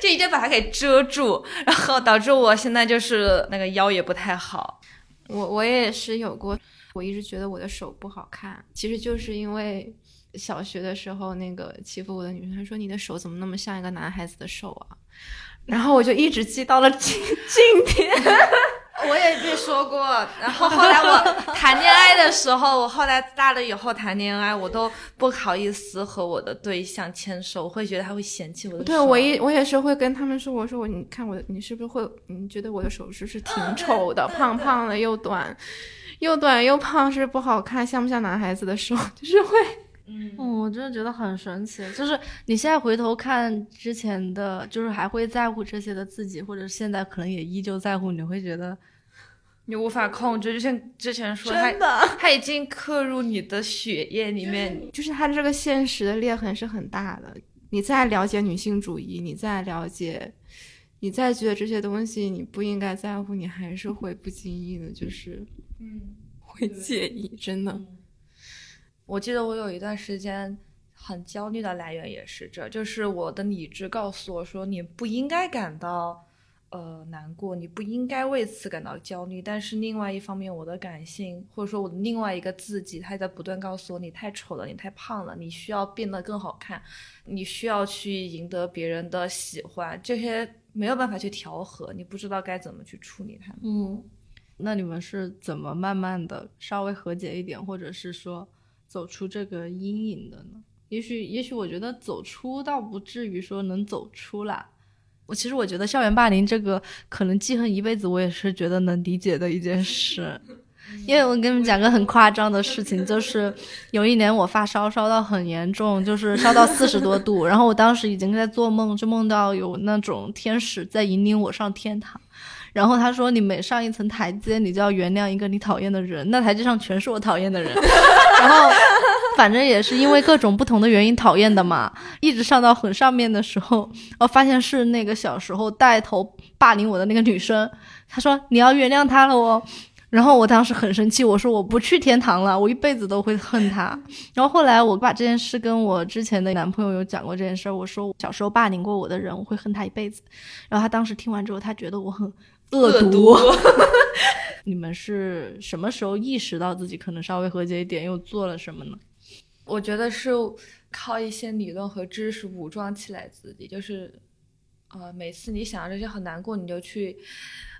就一定把它给遮住，然后导致我现在就是那个腰也不太好。我我也是有过，我一直觉得我的手不好看，其实就是因为小学的时候那个欺负我的女生，说你的手怎么那么像一个男孩子的手啊？然后我就一直记到了今 今天。我也被说过，然后后来我谈恋爱的时候，我后来大了以后谈恋爱，我都不好意思和我的对象牵手，我会觉得他会嫌弃我的手。对我也我也是会跟他们说，我说我你看我，你是不是会你觉得我的手是不是挺丑的，胖胖的又短，又短又胖，是不好看，像不像男孩子的手？就是会。嗯，我真的觉得很神奇，就是你现在回头看之前的，就是还会在乎这些的自己，或者现在可能也依旧在乎，你会觉得你无法控制，就像之前说，真的，他已经刻入你的血液里面。就是他这个现实的裂痕是很大的。你再了解女性主义，你再了解，你再觉得这些东西你不应该在乎，你还是会不经意的，就是嗯，会介意，真的。我记得我有一段时间很焦虑的来源也是这，就是我的理智告诉我说，你不应该感到呃难过，你不应该为此感到焦虑。但是另外一方面，我的感性或者说我的另外一个自己，他在不断告诉我，你太丑了，你太胖了，你需要变得更好看，你需要去赢得别人的喜欢，这些没有办法去调和，你不知道该怎么去处理它们。嗯，那你们是怎么慢慢的稍微和解一点，或者是说走出这个阴影的呢？也许，也许我觉得走出倒不至于说能走出来。我其实我觉得校园霸凌这个可能记恨一辈子，我也是觉得能理解的一件事。因为我跟你们讲个很夸张的事情，就 是有一年我发烧烧到很严重，就是烧到四十多度，然后我当时已经在做梦，就梦到有那种天使在引领我上天堂。然后他说你每上一层台阶，你就要原谅一个你讨厌的人，那台阶上全是我讨厌的人。然后反正也是因为各种不同的原因讨厌的嘛，一直上到很上面的时候，我发现是那个小时候带头霸凌我的那个女生，她说你要原谅她了哦。然后我当时很生气，我说我不去天堂了，我一辈子都会恨他。然后后来我把这件事跟我之前的男朋友有讲过这件事，我说小时候霸凌过我的人，我会恨他一辈子。然后他当时听完之后，他觉得我很恶毒。你们是什么时候意识到自己可能稍微和解一点，又做了什么呢？我觉得是靠一些理论和知识武装起来自己，就是，呃，每次你想到这些很难过，你就去。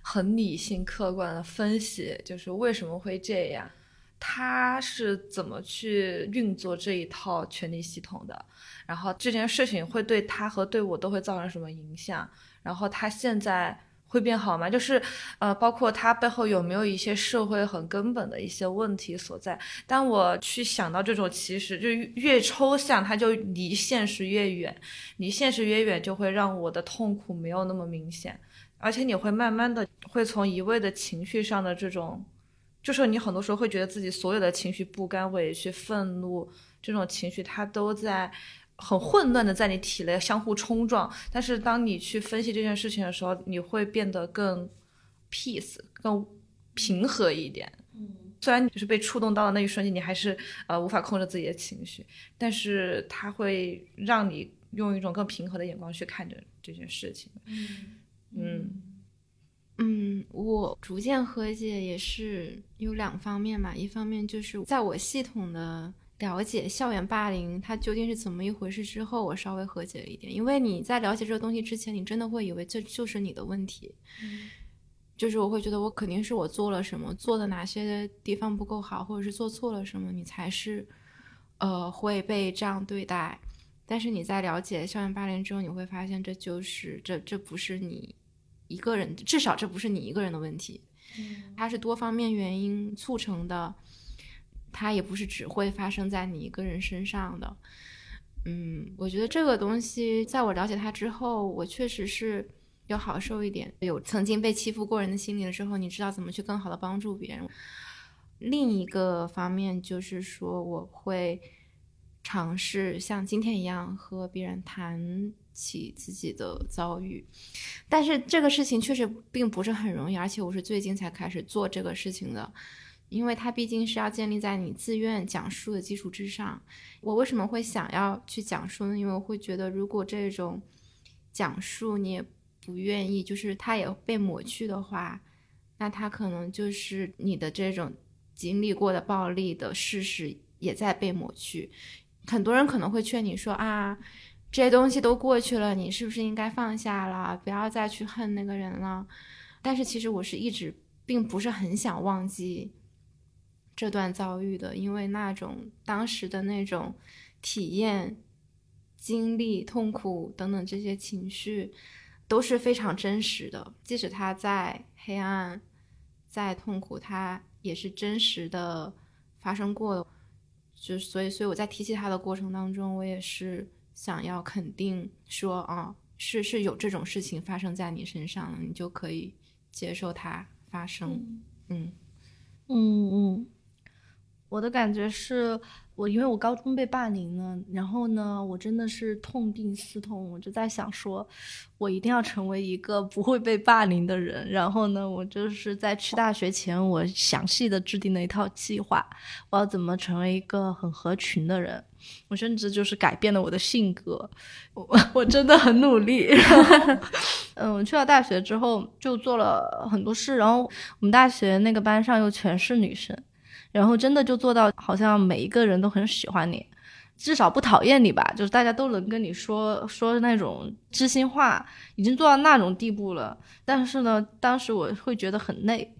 很理性、客观的分析，就是为什么会这样，他是怎么去运作这一套权力系统的，然后这件事情会对他和对我都会造成什么影响，然后他现在会变好吗？就是，呃，包括他背后有没有一些社会很根本的一些问题所在。当我去想到这种，其实就越抽象，它就离现实越远，离现实越远，就会让我的痛苦没有那么明显。而且你会慢慢的会从一味的情绪上的这种，就是你很多时候会觉得自己所有的情绪，不甘、委屈、愤怒这种情绪，它都在很混乱的在你体内相互冲撞。但是当你去分析这件事情的时候，你会变得更 peace、更平和一点。嗯，虽然你就是被触动到的那一瞬间，你还是呃无法控制自己的情绪，但是它会让你用一种更平和的眼光去看着这件事情。嗯。嗯嗯，我逐渐和解也是有两方面嘛，一方面就是在我系统的了解校园霸凌它究竟是怎么一回事之后，我稍微和解了一点。因为你在了解这个东西之前，你真的会以为这就是你的问题，就是我会觉得我肯定是我做了什么，做的哪些地方不够好，或者是做错了什么，你才是呃会被这样对待。但是你在了解校园霸凌之后，你会发现这就是这这不是你。一个人，至少这不是你一个人的问题，它是多方面原因促成的，它也不是只会发生在你一个人身上的。嗯，我觉得这个东西，在我了解它之后，我确实是有好受一点。有曾经被欺负过人的心理了之后，你知道怎么去更好的帮助别人。另一个方面就是说，我会尝试像今天一样和别人谈。起自己的遭遇，但是这个事情确实并不是很容易，而且我是最近才开始做这个事情的，因为它毕竟是要建立在你自愿讲述的基础之上。我为什么会想要去讲述呢？因为我会觉得，如果这种讲述你也不愿意，就是它也被抹去的话，那它可能就是你的这种经历过的暴力的事实也在被抹去。很多人可能会劝你说啊。这些东西都过去了，你是不是应该放下了，不要再去恨那个人了？但是其实我是一直并不是很想忘记这段遭遇的，因为那种当时的那种体验、经历、痛苦等等这些情绪都是非常真实的，即使他在黑暗、在痛苦，他也是真实的发生过的。就所以，所以我在提起他的过程当中，我也是。想要肯定说啊，是是有这种事情发生在你身上，你就可以接受它发生。嗯嗯嗯，我的感觉是。我因为我高中被霸凌了，然后呢，我真的是痛定思痛，我就在想说，我一定要成为一个不会被霸凌的人。然后呢，我就是在去大学前，我详细的制定了一套计划，我要怎么成为一个很合群的人。我甚至就是改变了我的性格，我我真的很努力。嗯，我去了大学之后就做了很多事，然后我们大学那个班上又全是女生。然后真的就做到，好像每一个人都很喜欢你，至少不讨厌你吧，就是大家都能跟你说说那种知心话，已经做到那种地步了。但是呢，当时我会觉得很累，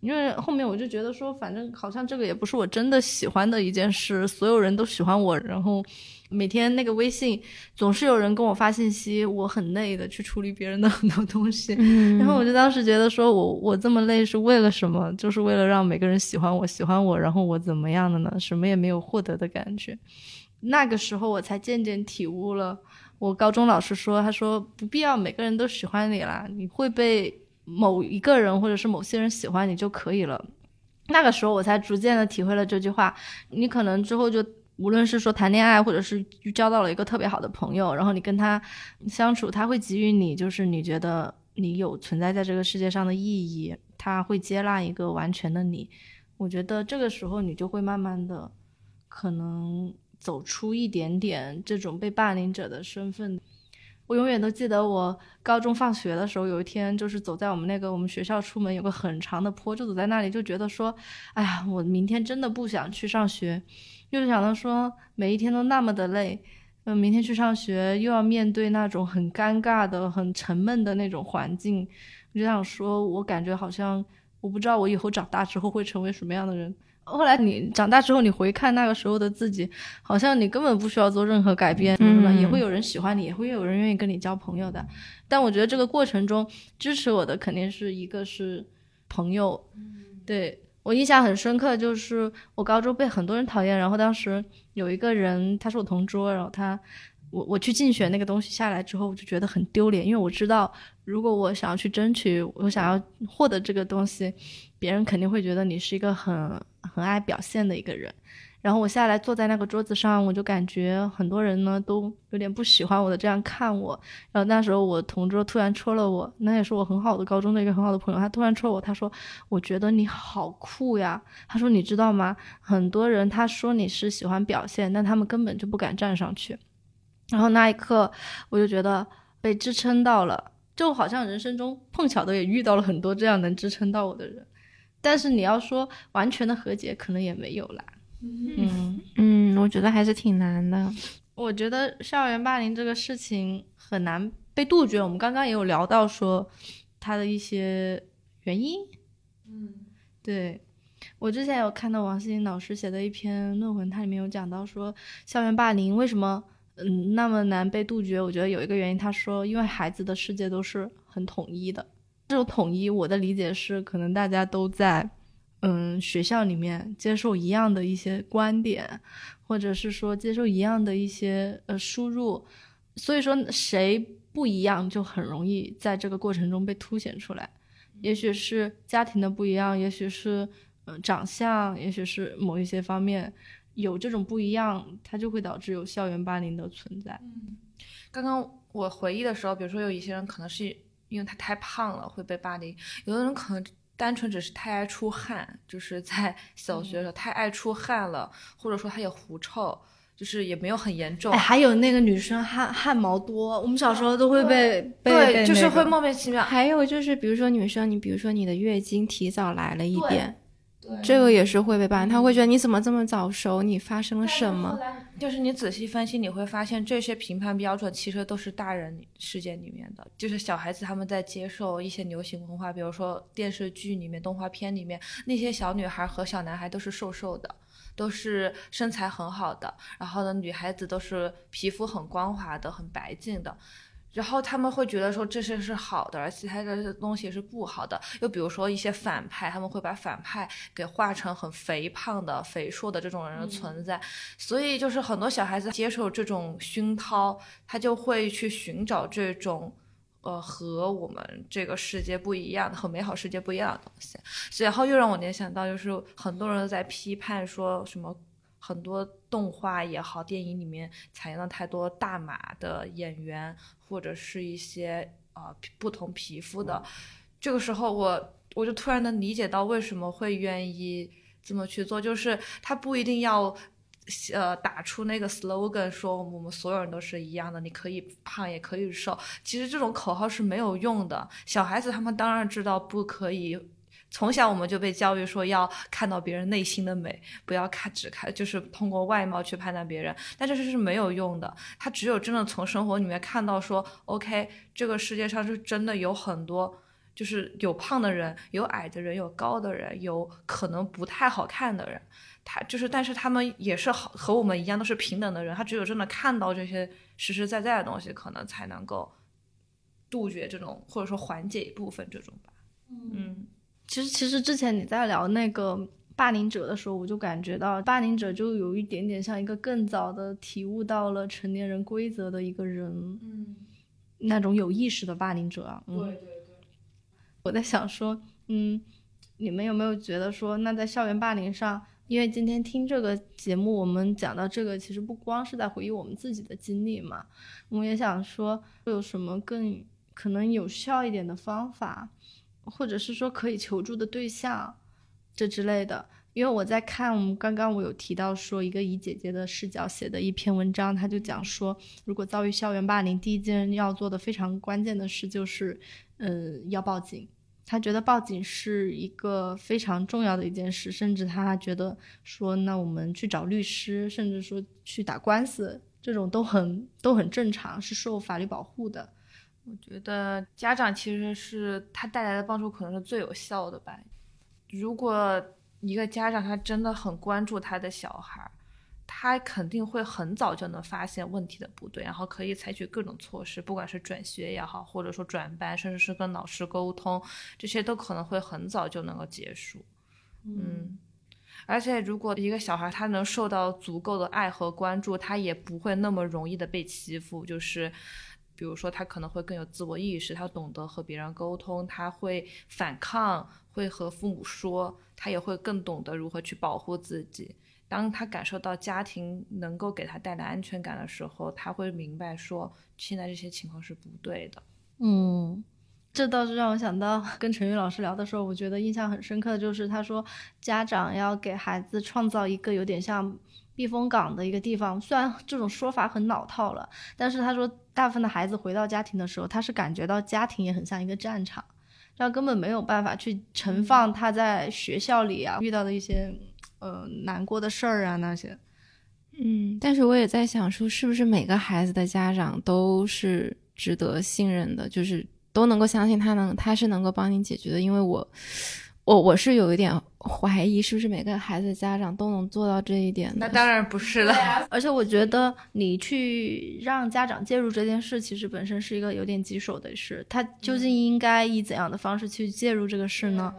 因为后面我就觉得说，反正好像这个也不是我真的喜欢的一件事，所有人都喜欢我，然后。每天那个微信总是有人跟我发信息，我很累的去处理别人的很多东西，然后我就当时觉得说，我我这么累是为了什么？就是为了让每个人喜欢我，喜欢我，然后我怎么样的呢？什么也没有获得的感觉。那个时候我才渐渐体悟了，我高中老师说，他说不必要每个人都喜欢你啦，你会被某一个人或者是某些人喜欢你就可以了。那个时候我才逐渐的体会了这句话。你可能之后就无论是说谈恋爱，或者是交到了一个特别好的朋友，然后你跟他相处，他会给予你就是你觉得你有存在在这个世界上的意义，他会接纳一个完全的你。我觉得这个时候你就会慢慢的可能走出一点点这种被霸凌者的身份。我永远都记得，我高中放学的时候，有一天就是走在我们那个我们学校出门有个很长的坡，就走在那里，就觉得说，哎呀，我明天真的不想去上学，又想到说每一天都那么的累，嗯，明天去上学又要面对那种很尴尬的、很沉闷的那种环境，我就想说，我感觉好像我不知道我以后长大之后会成为什么样的人。后来你长大之后，你回看那个时候的自己，好像你根本不需要做任何改变，也会有人喜欢你，也会有人愿意跟你交朋友的。但我觉得这个过程中支持我的肯定是一个是朋友。对我印象很深刻，就是我高中被很多人讨厌，然后当时有一个人他是我同桌，然后他我我去竞选那个东西下来之后，我就觉得很丢脸，因为我知道如果我想要去争取，我想要获得这个东西。别人肯定会觉得你是一个很很爱表现的一个人，然后我下来坐在那个桌子上，我就感觉很多人呢都有点不喜欢我的这样看我。然后那时候我同桌突然戳了我，那也是我很好的高中的一个很好的朋友，他突然戳我，他说：“我觉得你好酷呀。”他说：“你知道吗？很多人他说你是喜欢表现，但他们根本就不敢站上去。”然后那一刻我就觉得被支撑到了，就好像人生中碰巧的也遇到了很多这样能支撑到我的人。但是你要说完全的和解，可能也没有啦。嗯嗯，我觉得还是挺难的。我觉得校园霸凌这个事情很难被杜绝。我们刚刚也有聊到说它的一些原因。嗯，对我之前有看到王思颖老师写的一篇论文，它里面有讲到说校园霸凌为什么嗯那么难被杜绝。我觉得有一个原因，他说因为孩子的世界都是很统一的。这种统一，我的理解是，可能大家都在，嗯，学校里面接受一样的一些观点，或者是说接受一样的一些呃输入，所以说谁不一样，就很容易在这个过程中被凸显出来。也许是家庭的不一样，也许是嗯长相，也许是某一些方面有这种不一样，它就会导致有校园霸凌的存在。嗯，刚刚我回忆的时候，比如说有一些人可能是。因为他太胖了会被霸凌，有的人可能单纯只是太爱出汗，就是在小学的时候太爱出汗了，或者说他有狐臭，就是也没有很严重。还有那个女生汗汗毛多，我们小时候都会被对，就是会莫名其妙。还有就是，比如说女生，你比如说你的月经提早来了一点。这个也是会被霸凌，他会觉得你怎么这么早熟？你发生了什么？就是你仔细分析，你会发现这些评判标准其实都是大人世界里面的，就是小孩子他们在接受一些流行文化，比如说电视剧里面、动画片里面那些小女孩和小男孩都是瘦瘦的，都是身材很好的，然后呢，女孩子都是皮肤很光滑的、很白净的。然后他们会觉得说这些是好的，而其他的东西是不好的。又比如说一些反派，他们会把反派给画成很肥胖的、肥硕的这种人的存在。所以就是很多小孩子接受这种熏陶，他就会去寻找这种，呃，和我们这个世界不一样的、和美好世界不一样的东西。然后又让我联想到，就是很多人在批判说什么。很多动画也好，电影里面采用了太多大码的演员，或者是一些呃不同皮肤的。这个时候，我我就突然能理解到为什么会愿意这么去做，就是他不一定要呃打出那个 slogan 说我们所有人都是一样的，你可以胖也可以瘦。其实这种口号是没有用的。小孩子他们当然知道不可以。从小我们就被教育说要看到别人内心的美，不要看只看就是通过外貌去判断别人，但这是是没有用的。他只有真的从生活里面看到说，OK，这个世界上是真的有很多，就是有胖的人，有矮的人，有高的人，有可能不太好看的人。他就是，但是他们也是好和我们一样都是平等的人。他只有真的看到这些实实在在的东西，可能才能够杜绝这种或者说缓解一部分这种吧。嗯。其实，其实之前你在聊那个霸凌者的时候，我就感觉到霸凌者就有一点点像一个更早的体悟到了成年人规则的一个人，嗯，那种有意识的霸凌者啊。对对对。我在想说，嗯，你们有没有觉得说，那在校园霸凌上，因为今天听这个节目，我们讲到这个，其实不光是在回忆我们自己的经历嘛，我们也想说，有什么更可能有效一点的方法，或者是说可以求助的对象，这之类的。因为我在看，我们刚刚我有提到说，一个以姐姐的视角写的一篇文章，他就讲说，如果遭遇校园霸凌，第一件要做的非常关键的事就是，嗯，要报警。他觉得报警是一个非常重要的一件事，甚至他觉得说，那我们去找律师，甚至说去打官司，这种都很都很正常，是受法律保护的。我觉得家长其实是他带来的帮助可能是最有效的吧。如果一个家长他真的很关注他的小孩，他肯定会很早就能发现问题的不对，然后可以采取各种措施，不管是转学也好，或者说转班，甚至是跟老师沟通，这些都可能会很早就能够结束。嗯，而且如果一个小孩他能受到足够的爱和关注，他也不会那么容易的被欺负。就是，比如说他可能会更有自我意识，他懂得和别人沟通，他会反抗。会和父母说，他也会更懂得如何去保护自己。当他感受到家庭能够给他带来安全感的时候，他会明白说，现在这些情况是不对的。嗯，这倒是让我想到跟陈宇老师聊的时候，我觉得印象很深刻的就是他说，家长要给孩子创造一个有点像避风港的一个地方。虽然这种说法很老套了，但是他说，大部分的孩子回到家庭的时候，他是感觉到家庭也很像一个战场。他根本没有办法去盛放他在学校里啊遇到的一些，呃难过的事儿啊那些，嗯，但是我也在想说，是不是每个孩子的家长都是值得信任的，就是都能够相信他能他是能够帮你解决的，因为我。我我是有一点怀疑，是不是每个孩子家长都能做到这一点？那当然不是了。而且我觉得你去让家长介入这件事，其实本身是一个有点棘手的事。他究竟应该以怎样的方式去介入这个事呢？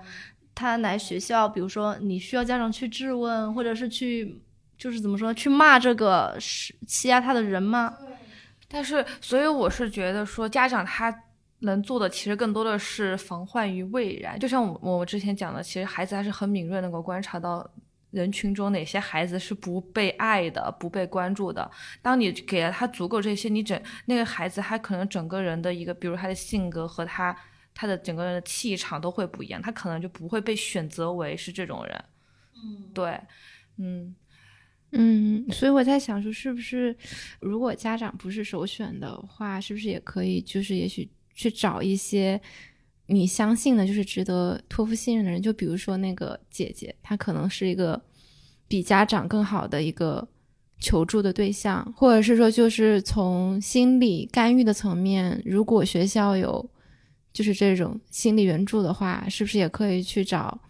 他来学校，比如说你需要家长去质问，或者是去就是怎么说，去骂这个是欺压他的人吗？但是，所以我是觉得说，家长他。能做的其实更多的是防患于未然，就像我我之前讲的，其实孩子还是很敏锐，能够观察到人群中哪些孩子是不被爱的、不被关注的。当你给了他足够这些，你整那个孩子，他可能整个人的一个，比如他的性格和他他的整个人的气场都会不一样，他可能就不会被选择为是这种人。嗯，对，嗯嗯，所以我在想说，是不是如果家长不是首选的话，是不是也可以，就是也许。去找一些你相信的，就是值得托付信任的人。就比如说那个姐姐，她可能是一个比家长更好的一个求助的对象，或者是说，就是从心理干预的层面，如果学校有就是这种心理援助的话，是不是也可以去找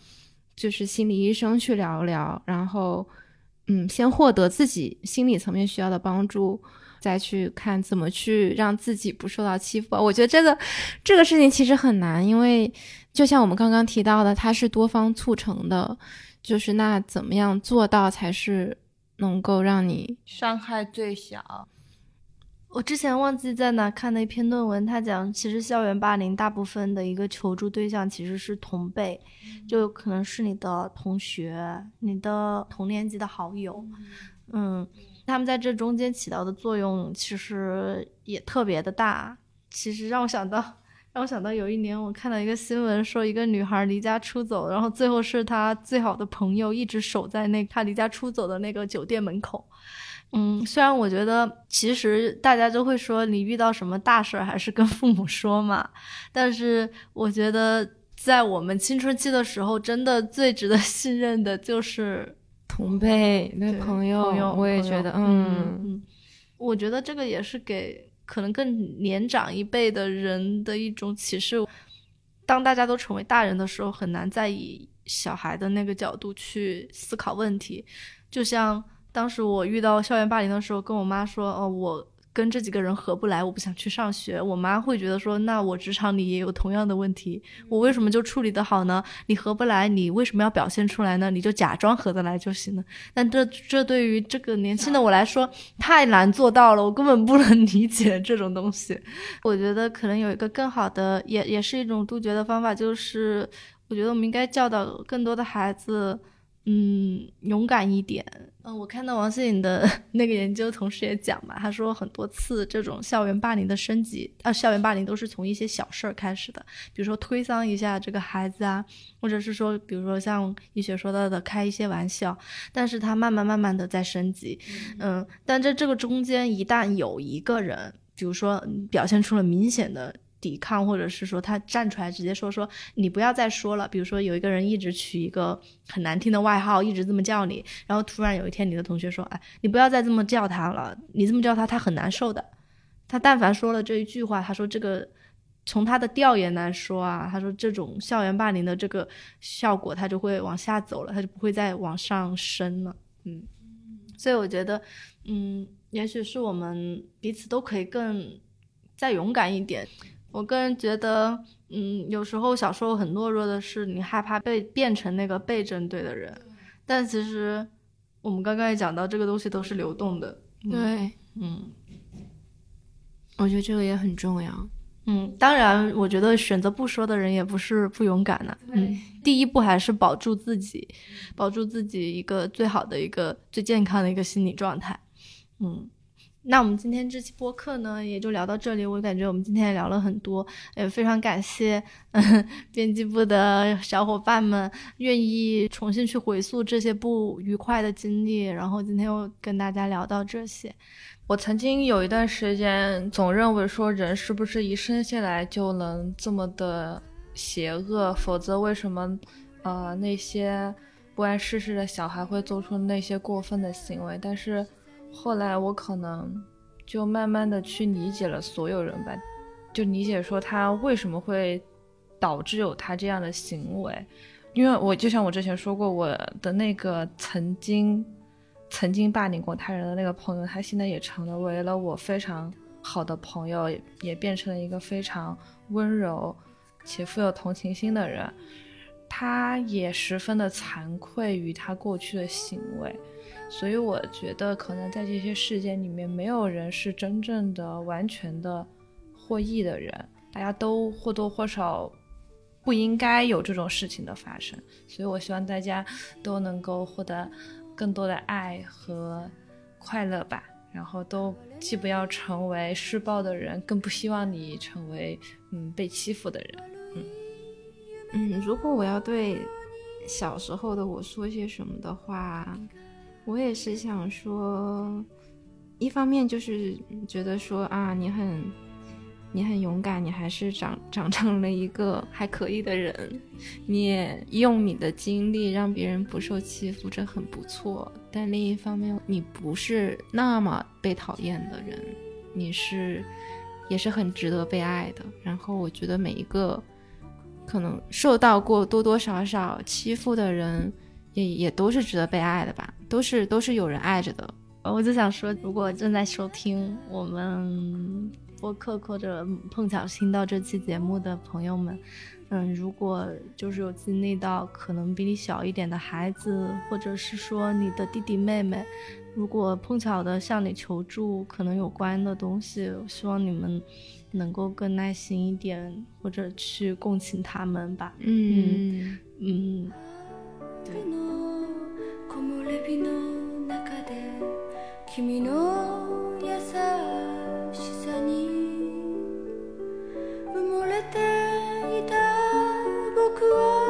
就是心理医生去聊聊，然后嗯，先获得自己心理层面需要的帮助。再去看怎么去让自己不受到欺负，我觉得这个这个事情其实很难，因为就像我们刚刚提到的，它是多方促成的，就是那怎么样做到才是能够让你伤害最小？我之前忘记在哪看的一篇论文，他讲其实校园霸凌大部分的一个求助对象其实是同辈，就可能是你的同学、你的同年级的好友，嗯。他们在这中间起到的作用其实也特别的大。其实让我想到，让我想到有一年我看到一个新闻，说一个女孩离家出走，然后最后是她最好的朋友一直守在那她离家出走的那个酒店门口。嗯，虽然我觉得其实大家都会说你遇到什么大事儿还是跟父母说嘛，但是我觉得在我们青春期的时候，真的最值得信任的就是。同辈那朋友，我也觉得，嗯，我觉得这个也是给可能更年长一辈的人的一种启示。当大家都成为大人的时候，很难再以小孩的那个角度去思考问题。就像当时我遇到校园霸凌的时候，跟我妈说：“哦，我跟这几个人合不来，我不想去上学。我妈会觉得说，那我职场里也有同样的问题，我为什么就处理得好呢？你合不来，你为什么要表现出来呢？你就假装合得来就行了。但这这对于这个年轻的我来说太难做到了，我根本不能 理解这种东西。我觉得可能有一个更好的，也也是一种杜绝的方法，就是我觉得我们应该教导更多的孩子。嗯，勇敢一点。嗯，我看到王心颖的 那个研究，同时也讲嘛，他说很多次这种校园霸凌的升级，啊，校园霸凌都是从一些小事儿开始的，比如说推搡一下这个孩子啊，或者是说，比如说像医学说到的开一些玩笑，但是他慢慢慢慢的在升级。嗯，但在这个中间，一旦有一个人，比如说表现出了明显的。抵抗，或者是说他站出来直接说说你不要再说了。比如说有一个人一直取一个很难听的外号，一直这么叫你，然后突然有一天你的同学说，哎，你不要再这么叫他了，你这么叫他他很难受的。他但凡说了这一句话，他说这个从他的调研来说啊，他说这种校园霸凌的这个效果他就会往下走了，他就不会再往上升了。嗯，所以我觉得，嗯，也许是我们彼此都可以更再勇敢一点。我个人觉得，嗯，有时候小时候很懦弱的是你害怕被变成那个被针对的人，但其实我们刚刚也讲到，这个东西都是流动的。对，嗯，我觉得这个也很重要。嗯，当然，我觉得选择不说的人也不是不勇敢的。嗯，第一步还是保住自己，保住自己一个最好的一个最健康的一个心理状态。嗯。那我们今天这期播客呢，也就聊到这里。我感觉我们今天也聊了很多，也非常感谢嗯 编辑部的小伙伴们愿意重新去回溯这些不愉快的经历，然后今天又跟大家聊到这些。我曾经有一段时间总认为说，人是不是一生下来就能这么的邪恶？否则为什么呃那些不谙世事的小孩会做出那些过分的行为？但是。后来我可能就慢慢的去理解了所有人吧，就理解说他为什么会导致有他这样的行为，因为我就像我之前说过，我的那个曾经曾经霸凌过他人的那个朋友，他现在也成了为了我非常好的朋友，也变成了一个非常温柔且富有同情心的人，他也十分的惭愧于他过去的行为。所以我觉得，可能在这些事件里面，没有人是真正的、完全的获益的人，大家都或多或少不应该有这种事情的发生。所以我希望大家都能够获得更多的爱和快乐吧，然后都既不要成为施暴的人，更不希望你成为嗯被欺负的人。嗯嗯，如果我要对小时候的我说些什么的话。我也是想说，一方面就是觉得说啊，你很，你很勇敢，你还是长长成了一个还可以的人，你也用你的经历让别人不受欺负，这很不错。但另一方面，你不是那么被讨厌的人，你是，也是很值得被爱的。然后我觉得每一个可能受到过多多少少欺负的人。也也都是值得被爱的吧，都是都是有人爱着的。我就想说，如果正在收听我们播客或者碰巧听到这期节目的朋友们，嗯，如果就是有经历到可能比你小一点的孩子，或者是说你的弟弟妹妹，如果碰巧的向你求助，可能有关的东西，我希望你们能够更耐心一点，或者去共情他们吧。嗯嗯。木漏れ日の中で君の優しさに埋もれていた僕は